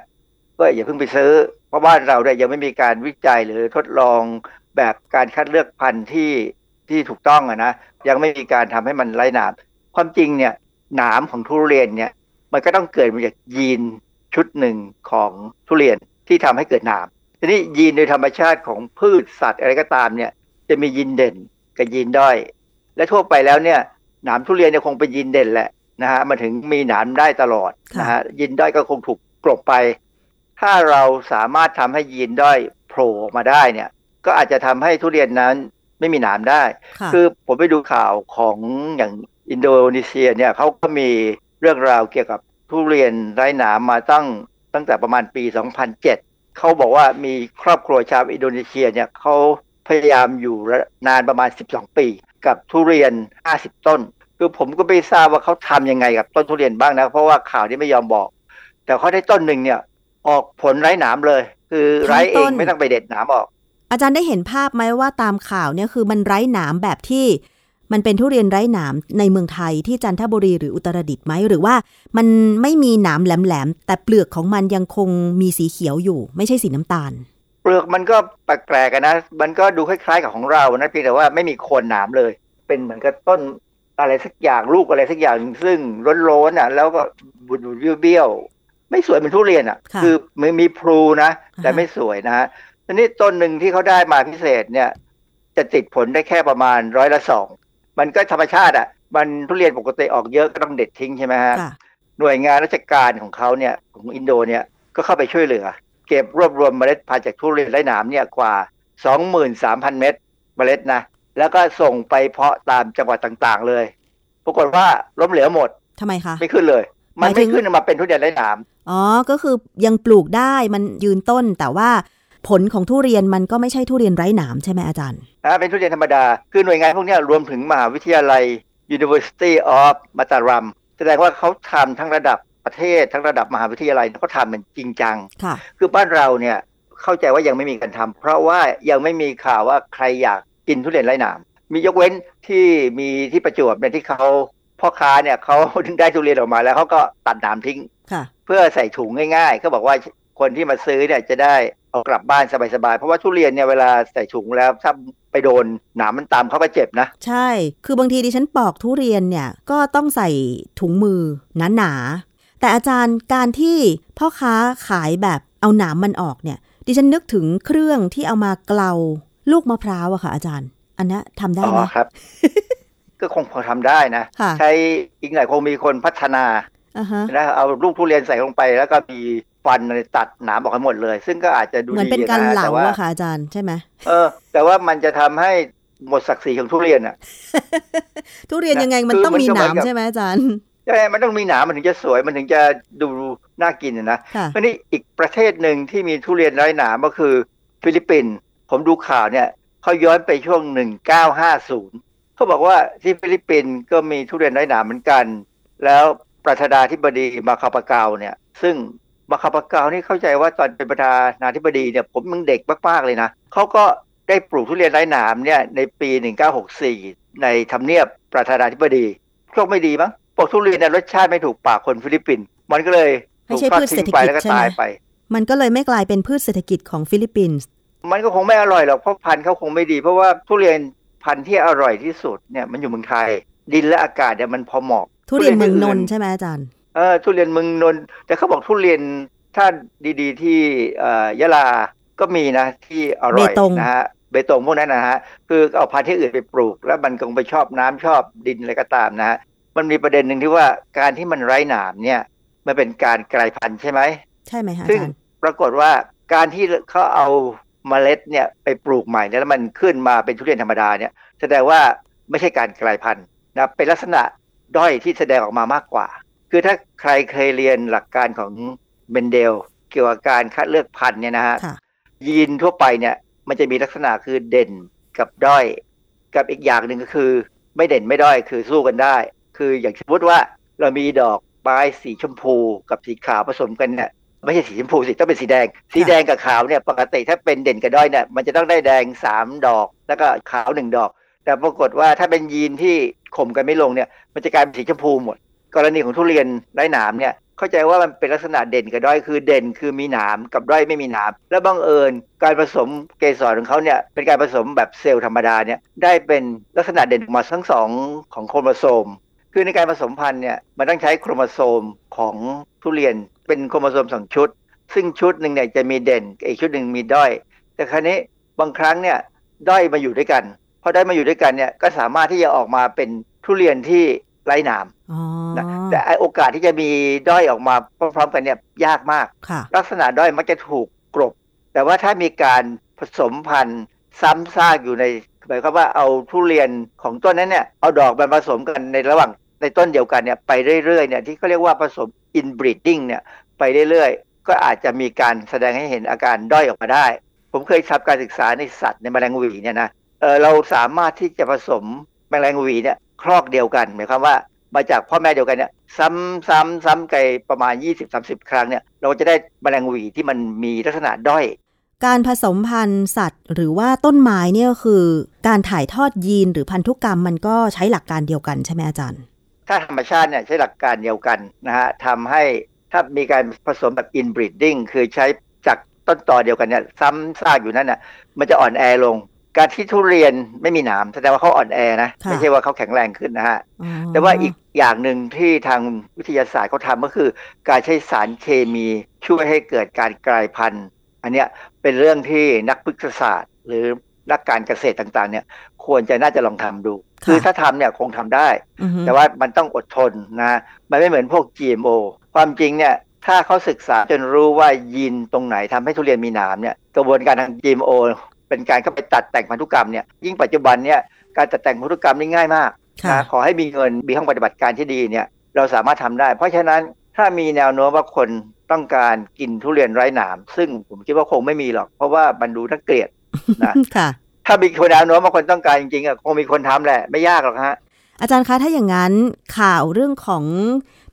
ก็อย่าเพิ่งไปซื้อ เพราะบ้านเราเนี่ยยังไม่มีการวิจัยหรือทดลองแบบการคัดเลือกพันธุ์ที่ที่ถูกต้องอะนะยังไม่มีการทำให้มันไร้หนาม ความจริงเนี่ยหนามของทุเรียนเนี่ย มันก็ต้องเกิดมาจากยีนชุดหนึ่งของทุเรียนที่ทำให้เกิดหนามทีนี้ยีนโดยธรรมชาติของพืชสัตว์อะไรก็ตามเนี่ย จะมียีนเด่นกับยีนด้อย และทั่วไปแล้วเนี่ยหนามทุเรียนเนี่ยคงเป็นยีนเด่นแหละ นะฮะมันถึงมีหนามได้ตลอดค่ะนะฮะยีนด้อยก็คงถูกกลบไป ถ้าเราสามารถทำให้ยีนด้อยโผล่ออกมาได้เนี่ย ก็อาจจะทำให้ทุเรียนนั้นไม่มีหนามได้ค่ะคือผมไปดูข่าวของอย่างอินโดนีเซียเนี่ยเขาก็มีเรื่องราวเกี่ยวกับทุเรียนไร้หนามมาตั้งตั้งแต่ประมาณปี 2007 เขาบอกว่ามีครอบครัวชาวอินโดนีเซียเนี่ยเขาพยายามอยู่นานประมาณ 12 ปี กับทุเรียน 50 ต้น คือผมก็ไม่ทราบว่าเขาทำยังไงกับต้นทุเรียนบ้างนะ เพราะว่าข่าวที่ไม่ยอมบอก แต่เขาได้ต้นหนึ่งเนี่ย ออกผลไร้หนามเลย คือไร้เองไม่ต้องไปเด็ดหนามออก อาจารย์ได้เห็นภาพไหมว่าตามข่าวเนี่ยคือมันไร้หนามแบบที่มันเป็นทุเรียนไร้หนามในเมืองไทยที่จันทบุรีหรืออุตรดิตถ์ไหมหรือว่ามันไม่มีหนามแหลมๆแต่เปลือกของมันยังคงมีสีเขียวอยู่ ไม่ใช่สีน้ำตาล เปลือกมันก็แปลกๆกันนะ มันก็ดูคล้ายๆกับของเรานะเพียงแต่ว่าไม่มีโคนหนามเลย เป็นเหมือนกับต้น อะไรสักอย่างลูกอะไรสักอย่างซึ่งร้อนๆอะ แล้วก็บุดๆเบี้ยวๆไม่สวยเหมือนทุเรียนอะค่ะคือมันมีพลูนะ แต่อ่าฮะไม่สวยนะฮะทีนี้ต้นหนึ่งที่เขาได้มาพิเศษเนี่ย จะติดผลได้แค่ประมาณร้อยละสองมันก็ธรรมชาติอะ มันทุเรียนปกติออกเยอะก็ต้องเด็ดทิ้งใช่ไหมฮะค่ะหน่วยงานราชการของเขาเนี่ยของอินโดเนี่ยก็เข้าไปช่วยเหลือ เก็บรวบรวมเมล็ดพันธุ์จากทุเรียนไร้หนามเนี่ยกว่า 23,000 เม็ดเมล็ดนะ แล้วก็ส่งไปเพาะตามจังหวัดต่างๆ เลย ปรากฏว่าล้มเหลวหมดทำไมคะไม่ขึ้นเลย มันหมายถึไม่งขึ้นมาเป็นทุเรียนไร้หนามอ๋อก็คือยังปลูกได้มันยืนต้นแต่ว่าผลของทุเรียนมันก็ไม่ใช่ทุเรียนไร้หนามใช่ไหมอาจารย์นะเป็นทุเรียนธรรมดา คือหน่วยงานพวกเนี้ยรวมถึงมหาวิทยาลัย University of Mataram แสดงว่าเขาทำทั้งระดับประเทศทั้งระดับมหาวิทยาลัยเขาทำมันจริงจังค่ะคือบ้านเราเนี่ยเข้าใจว่ายังไม่มีการทำเพราะว่ายังไม่มีข่าวว่าใครอยาก กินทุเรียนไร้หนาม มียกเว้นที่มีที่ประจวบเนี่ยที่เขาพ่อค้าเนี่ยเขาได้ทุเรียนออกมาแล้วเขาก็ตัดหนามทิ้งค่ะเพื่อใส่ถุงง่ายๆเขาบอกว่าคนที่มาซื้อเนี่ยจะได้เอากลับบ้านสบายๆ เพราะว่าทุเรียนเนี่ยเวลาใส่ถุงแล้วถ้าไปโดนหนามมันตามเขาก็เจ็บนะ ใช่ คือบางทีดิฉันปอกทุเรียนเนี่ยก็ต้องใส่ถุงมือหนาๆ แต่อาจารย์การที่พ่อค้าขายแบบเอาหนามมันออกเนี่ย ดิฉันนึกถึงเครื่องที่เอามาเกลา ลูกมะพร้าวอะค่ะอาจารย์ อันนี้ทำได้อ๋ไหมอครับ ก็คงพอทำได้นะค่ะใช้อีกหน่อยคงมีคนพัฒนาอ่าฮะนะเอาลูกทุเรียนใส่ลงไป แล้วก็มีฟันอะไรตัดหนามออกให้หมดเลย ซึ่งก็อาจจะดูเหมือนดีเป็นการนะเหลาแต่ว่าอะค่ะอาจารย์ใช่ไหมเออ แต่ว่ามันจะทำให้หมดศักดิ์ศรีของทุเรียนอะทุเรียนนะยังไงมันคือต้องมันมีก็หเหมืนาอนมกับใช่ไหมอาจารย์ใช่มันต้องมีหนามมันถึงจะสวยมันถึงจะดูน่ากินอะนะค่ะเพราะนี่อีกประเทศหนึ่งที่มีทุเรียนไร้หนามก็คือฟิลิปปินส์ ผมดูข่าวเนี่ยเขาย้อนไปช่วง 1950 เขาบอกว่าที่ฟิลิปปินส์ก็มีทุเรียนไร้หนามเหมือนกัน แล้วประธานาธิบดีมาคาปากัลเนี่ย ซึ่งมาคาปากัลนี่เข้าใจว่าตอนเป็นประธานาธิบดีเนี่ยผมยังเด็กมากๆเลยนะเขาก็ได้ปลูกทุเรียนไร้หนามเนี่ยในปี 1964 ในทำเนียบประธานาธิบดีโชคไม่ดีมั้งปลูกทุเรียนรสชาติไม่ถูกปากคนฟิลิปปินส์มันก็เลยไม่ถูกใช่ทอดทิ้งพืชเศรษฐกิจไปแล้วก็ใช่ไหมตายไป มันก็เลยไม่กลายเป็นพืชเศรษฐกิจของฟิลิปปินส์ มันก็คงไม่อร่อยหรอกเพราะพันธุ์เขาคงไม่ดี เพราะว่าทุเรียนพันธุ์ที่อร่อยที่สุดเนี่ยมันอยู่เมืองไทย ดินและอากาศเนี่ยมันพอเหมาะทุเรียนเมืองนนท์ทุเรียนใช่ไหมอาจารย์เออทุเรียนเมืองนนท์แต่เขาบอกทุเรียนถ้าดีๆ ที่เอ่อยะลาก็มีนะที่อร่อยเบตงนะฮะเบตงพวกนั้นนะฮะคือเอาพันธุ์ที่อื่นไปปลูก แล้วมันคงไปชอบน้ำชอบดินอะไรก็ตามนะฮะมันมีประเด็นหนึ่งที่ว่าการที่มันไร้หนามเนี่ยมันเป็นการกลายพันธุ์ใช่ไหมใช่ไหมคะอาซึ่งจารย์ปรากฏว่าการที่เขาเอา เมล็ดเนี่ยไปปลูกใหม่เนี่ยแล้วมันขึ้นมาเป็นทุเรียนธรรมดาเนี่ยแสดงว่าไม่ใช่การกลายพันธุ์นะเป็นลักษณะด้อยที่แสดงออกมามากกว่า คือถ้าใครเคยเรียนหลักการของเบนเดล เกี่ยวกับการคัดเลือกพันธุ์เนี่ยนะฮะค่ะยีนทั่วไปเนี่ยมันจะมีลักษณะคือเด่นกับด้อย กับอีกอย่างหนึ่งก็คือ ไม่เด่นไม่ด้อยคือสู้กันได้ คืออย่างสมมติว่าเรามีดอกไม้สีชมพูกับสีขาวผสมกันเนี่ย ไม่ใช่สีชมพูสิต้องเป็นสีแดง สีแดงกับขาวเนี่ยปกติถ้าเป็นเด่นกับด้อยเนี่ยมันจะต้องได้แดงสามดอก แล้วก็ขาวหนึ่งดอก แต่ปรากฏว่าถ้าเป็นยีนที่ข่มกันไม่ลงเนี่ยมันจะกลายเป็นสีชมพูหมด กรณีของทุเรียนไร้หนามเนี่ยเข้าใจว่ามันเป็นลักษณะเด่นกับด้อยคือเด่นคือมีหนามกับด้อยไม่มีหนาม แล้วบังเอิญการผสมเกสรของเขาเนี่ยเป็นการผสมแบบเซลล์ธรรมดาเนี่ยได้เป็นลักษณะเด่นออกมาทั้งสองของโครโมโซม คือในการผสมพันธุ์เนี่ยมันต้องใช้โครโมโซมของทุเรียน เป็นโครโมโซมสองชุด ซึ่งชุดหนึ่งเนี่ยจะมีเด่นอีกชุดหนึ่งมีด้อย แต่คราวนี้บางครั้งเนี่ยด้อยมาอยู่ด้วยกันพอด้อยมาอยู่ด้วยกันเนี่ยก็สามารถที่จะออกมาเป็นทุเรียนที่ไร้หนามอ๋อนะแต่ไอ้โอกาสที่จะมีด้อยออกมาพร้อมๆกันเนี่ยยากมากค่ะลักษณะด้อยมักจะถูกกลบ แต่ว่าถ้ามีการผสมพันธุ์ซ้ำซากอยู่ในหมายความว่าเอาทุเรียนของต้นนั้นเนี่ยเอาดอกมาผสมกันในระหว่าง ในต้นเดียวกันเนี่ยไปเรื่อยๆเนี่ยที่เขาเรียกว่าผสม inbreeding เนี่ยไปเรื่อยๆ ก็อาจจะมีการแสดงให้เห็นอาการด้อยออกมาได้ ผมเคยทำการศึกษาในสัตว์ในแมลงหวีเนี่ยนะเออเราสามารถที่จะผสมแมลงหวีเนี่ยครอกเดียวกันหมายความว่ามาจากพ่อแม่เดียวกันเนี่ยซ้ำซ้ำซ้ำไกลประมาณ 20-30 ครั้งเนี่ยเราจะได้แมลงหวีที่มันมีลักษณะด้อยการผสมพันธุ์สัตว์ หรือว่าต้นไม้เนี่ยคือ การถ่ายทอดยีนหรือพันธุกรรมมันก็ใช้หลักการเดียวกันใช่ไหมอาจารย์ ถ้าธรรมชาติเนี่ยใช้หลักการเดียวกันนะฮะทำให้ถ้ามีการผสมแบบ inbreeding คือใช้จากต้นต่อเดียวกันเนี่ยซ้ำซากอยู่นั่นน่ะมันจะอ่อนแอลง การที่ทุเรียนไม่มีหนามแสดงว่าเขาอ่อนแอนะค่ะไม่ใช่ว่าเขาแข็งแรงขึ้นนะฮะอ๋อแต่ว่าอีกอย่างหนึ่งที่ทางวิทยาศาสตร์เขาทำก็คือ การใช้สารเคมีช่วยให้เกิดการกลายพันธุ์ อันเนี้ยเป็นเรื่องที่นักพฤกษศาสตร์ หรือนักการเกษตรต่างๆเนี่ย ควรจะน่าจะลองทำดู คือถ้าทำเนี่ยคงทำได้อือฮึแต่ว่ามันต้องอดทนนะมันไม่เหมือนพวก GMO ความจริงเนี่ยถ้าเขาศึกษาจนรู้ว่ายีนตรงไหนทำให้ทุเรียนมีหนามเนี่ยกระบวนการทาง GMO เป็นการเข้าไปตัดแต่งพันธุกรรมเนี่ยยิ่งปัจจุบันเนี่ยการตัดแต่งพันธุกรรมนี่ง่ายมากค่ะนะขอให้มีเงินมีห้องปฏิบัติการที่ดีเนี่ยเราสามารถทำได้ เพราะฉะนั้นถ้ามีแนวโน้มว่าคนต้องการกินทุเรียนไร้หนาม ซึ่งผมคิดว่าคงไม่มีหรอก เพราะว่ามันดูน่าเกลียดนะค่ะ ถ้ามีคนแนวโน้มว่าคนต้องการจริงๆอะคงมีคนทำแหละ ไม่ยากหรอกฮะ อาจารย์คะถ้าอย่างนั้นข่าวเรื่องของ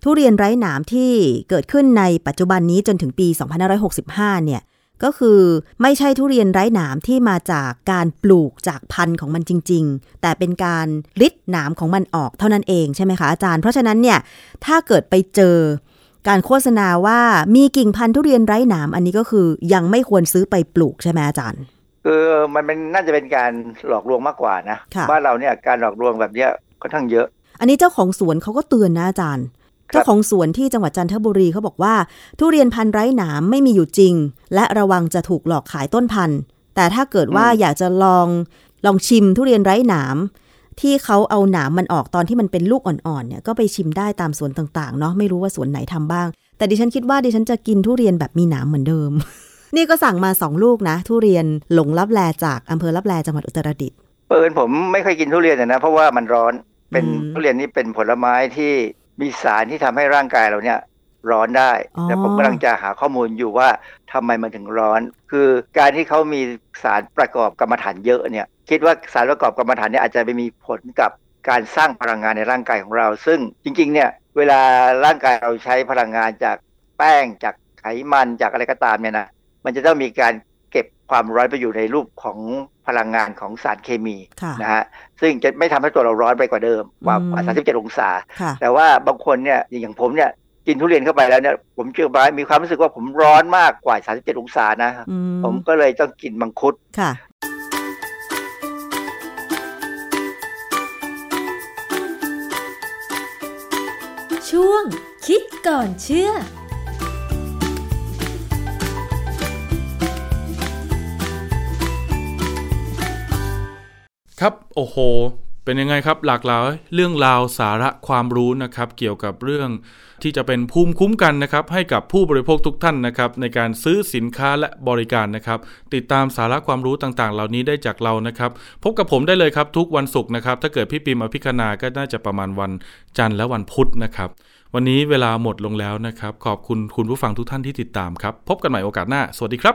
ทุเรียนไร้หนามที่เกิดขึ้นในปัจจุบันนี้จนถึงปี 2565 เนี่ย ก็คือไม่ใช่ทุเรียนไร้หนามที่มาจากการปลูกจากพันธุ์ของมันจริง ๆ แต่เป็นการริดหนามของมันออกเท่านั้นเองใช่ไหมคะอาจารย์ เพราะฉะนั้นเนี่ยถ้าเกิดไปเจอการโฆษณาว่ามีกิ่งพันธุ์ทุเรียนไร้หนามอันนี้ก็คือยังไม่ควรซื้อไปปลูกใช่ไหมอาจารย์ คือมันเป็นน่าจะเป็นการหลอกลวงมากกว่านะค่ะบ้านเราเนี่ยการหลอกลวงแบบเนี้ยค่อนข้างเยอะ อันนี้เจ้าของสวนเขาก็เตือนนะอาจารย์ครับเจ้าของสวนที่จังหวัดจันทบุรีเขาบอกว่า ทุเรียนพันธุ์ไร้หนามไม่มีอยู่จริง และระวังจะถูกหลอกขายต้นพันธุ์ แต่ถ้าเกิดว่าอยากจะลองลองชิมทุเรียนไร้หนามที่เขาเอาหนามมันออกตอนที่มันเป็นลูกอ่อนๆเนี่ยก็ไปชิมได้ตามสวนต่างๆเนาะไม่รู้ว่าสวนไหนทำบ้าง แต่ดิฉันคิดว่าดิฉันจะกินทุเรียนแบบมีหนามเหมือนเดิม นี่ก็สั่งมาสองลูกนะ ทุเรียนหลงลับแลจากอำเภอลับแลจังหวัดอุตรดิตถ์เปินผมไม่ค่อยกินทุเรียนอะนะ เพราะว่ามันร้อนเป็นอืมทุเรียนนี่เป็นผลไม้ที่มีสารที่ทำให้ร่างกายเราเนี่ยร้อนได้อ๋อแต่ผมกำลังจะหาข้อมูลอยู่ว่าทำไมมันถึงร้อน คือการที่เขามีสารประกอบกรรมฐานเยอะเนี่ย คิดว่าสารประกอบกรรมฐานเนี่ยอาจจะไปมีผลกับการสร้างพลังงานในร่างกายของเรา ซึ่งจริง ๆ เนี่ยเวลาร่างกายเราใช้พลังงานจากแป้งจากไขมันจากอะไรก็ตามเนี่ยนะ มันจะต้องมีการเก็บความร้อนไปอยู่ในรูปของพลังงานของสารเคมีค่ะนะฮะซึ่งจะไม่ทำให้ตัวเราร้อนไปกว่าเดิมกว่าอืมกว่า37 องศาค่ะแต่ว่าบางคนเนี่ยอย่างผมเนี่ยกินทุเรียนเข้าไปแล้วเนี่ยผมเชื่อว่ามีความรู้สึกว่าผมร้อนมากกว่า 37 องศานะอืผมก็เลยต้องกินมังคุดค่ะ ช่วงคิดก่อนเชื่อ ครับโอ้โห เป็นยังไงครับหลากหลายเรื่องราวสาระความรู้นะครับ เกี่ยวกับเรื่องที่จะเป็นภูมิคุ้มกันนะครับ ให้กับผู้บริโภคทุกท่านนะครับ ในการซื้อสินค้าและบริการนะครับ ติดตามสาระความรู้ต่างๆ เหล่านี้ได้จากเรานะครับ พบกับผมได้เลยครับทุกวันศุกร์นะครับ ถ้าเกิดพี่ปิมอภิคณาก็น่าจะประมาณวันจันทร์และวันพุธนะครับ วันนี้เวลาหมดลงแล้วนะครับ ขอบคุณคุณผู้ฟังทุกท่านที่ติดตามครับ พบกันใหม่โอกาสหน้า สวัสดีครับ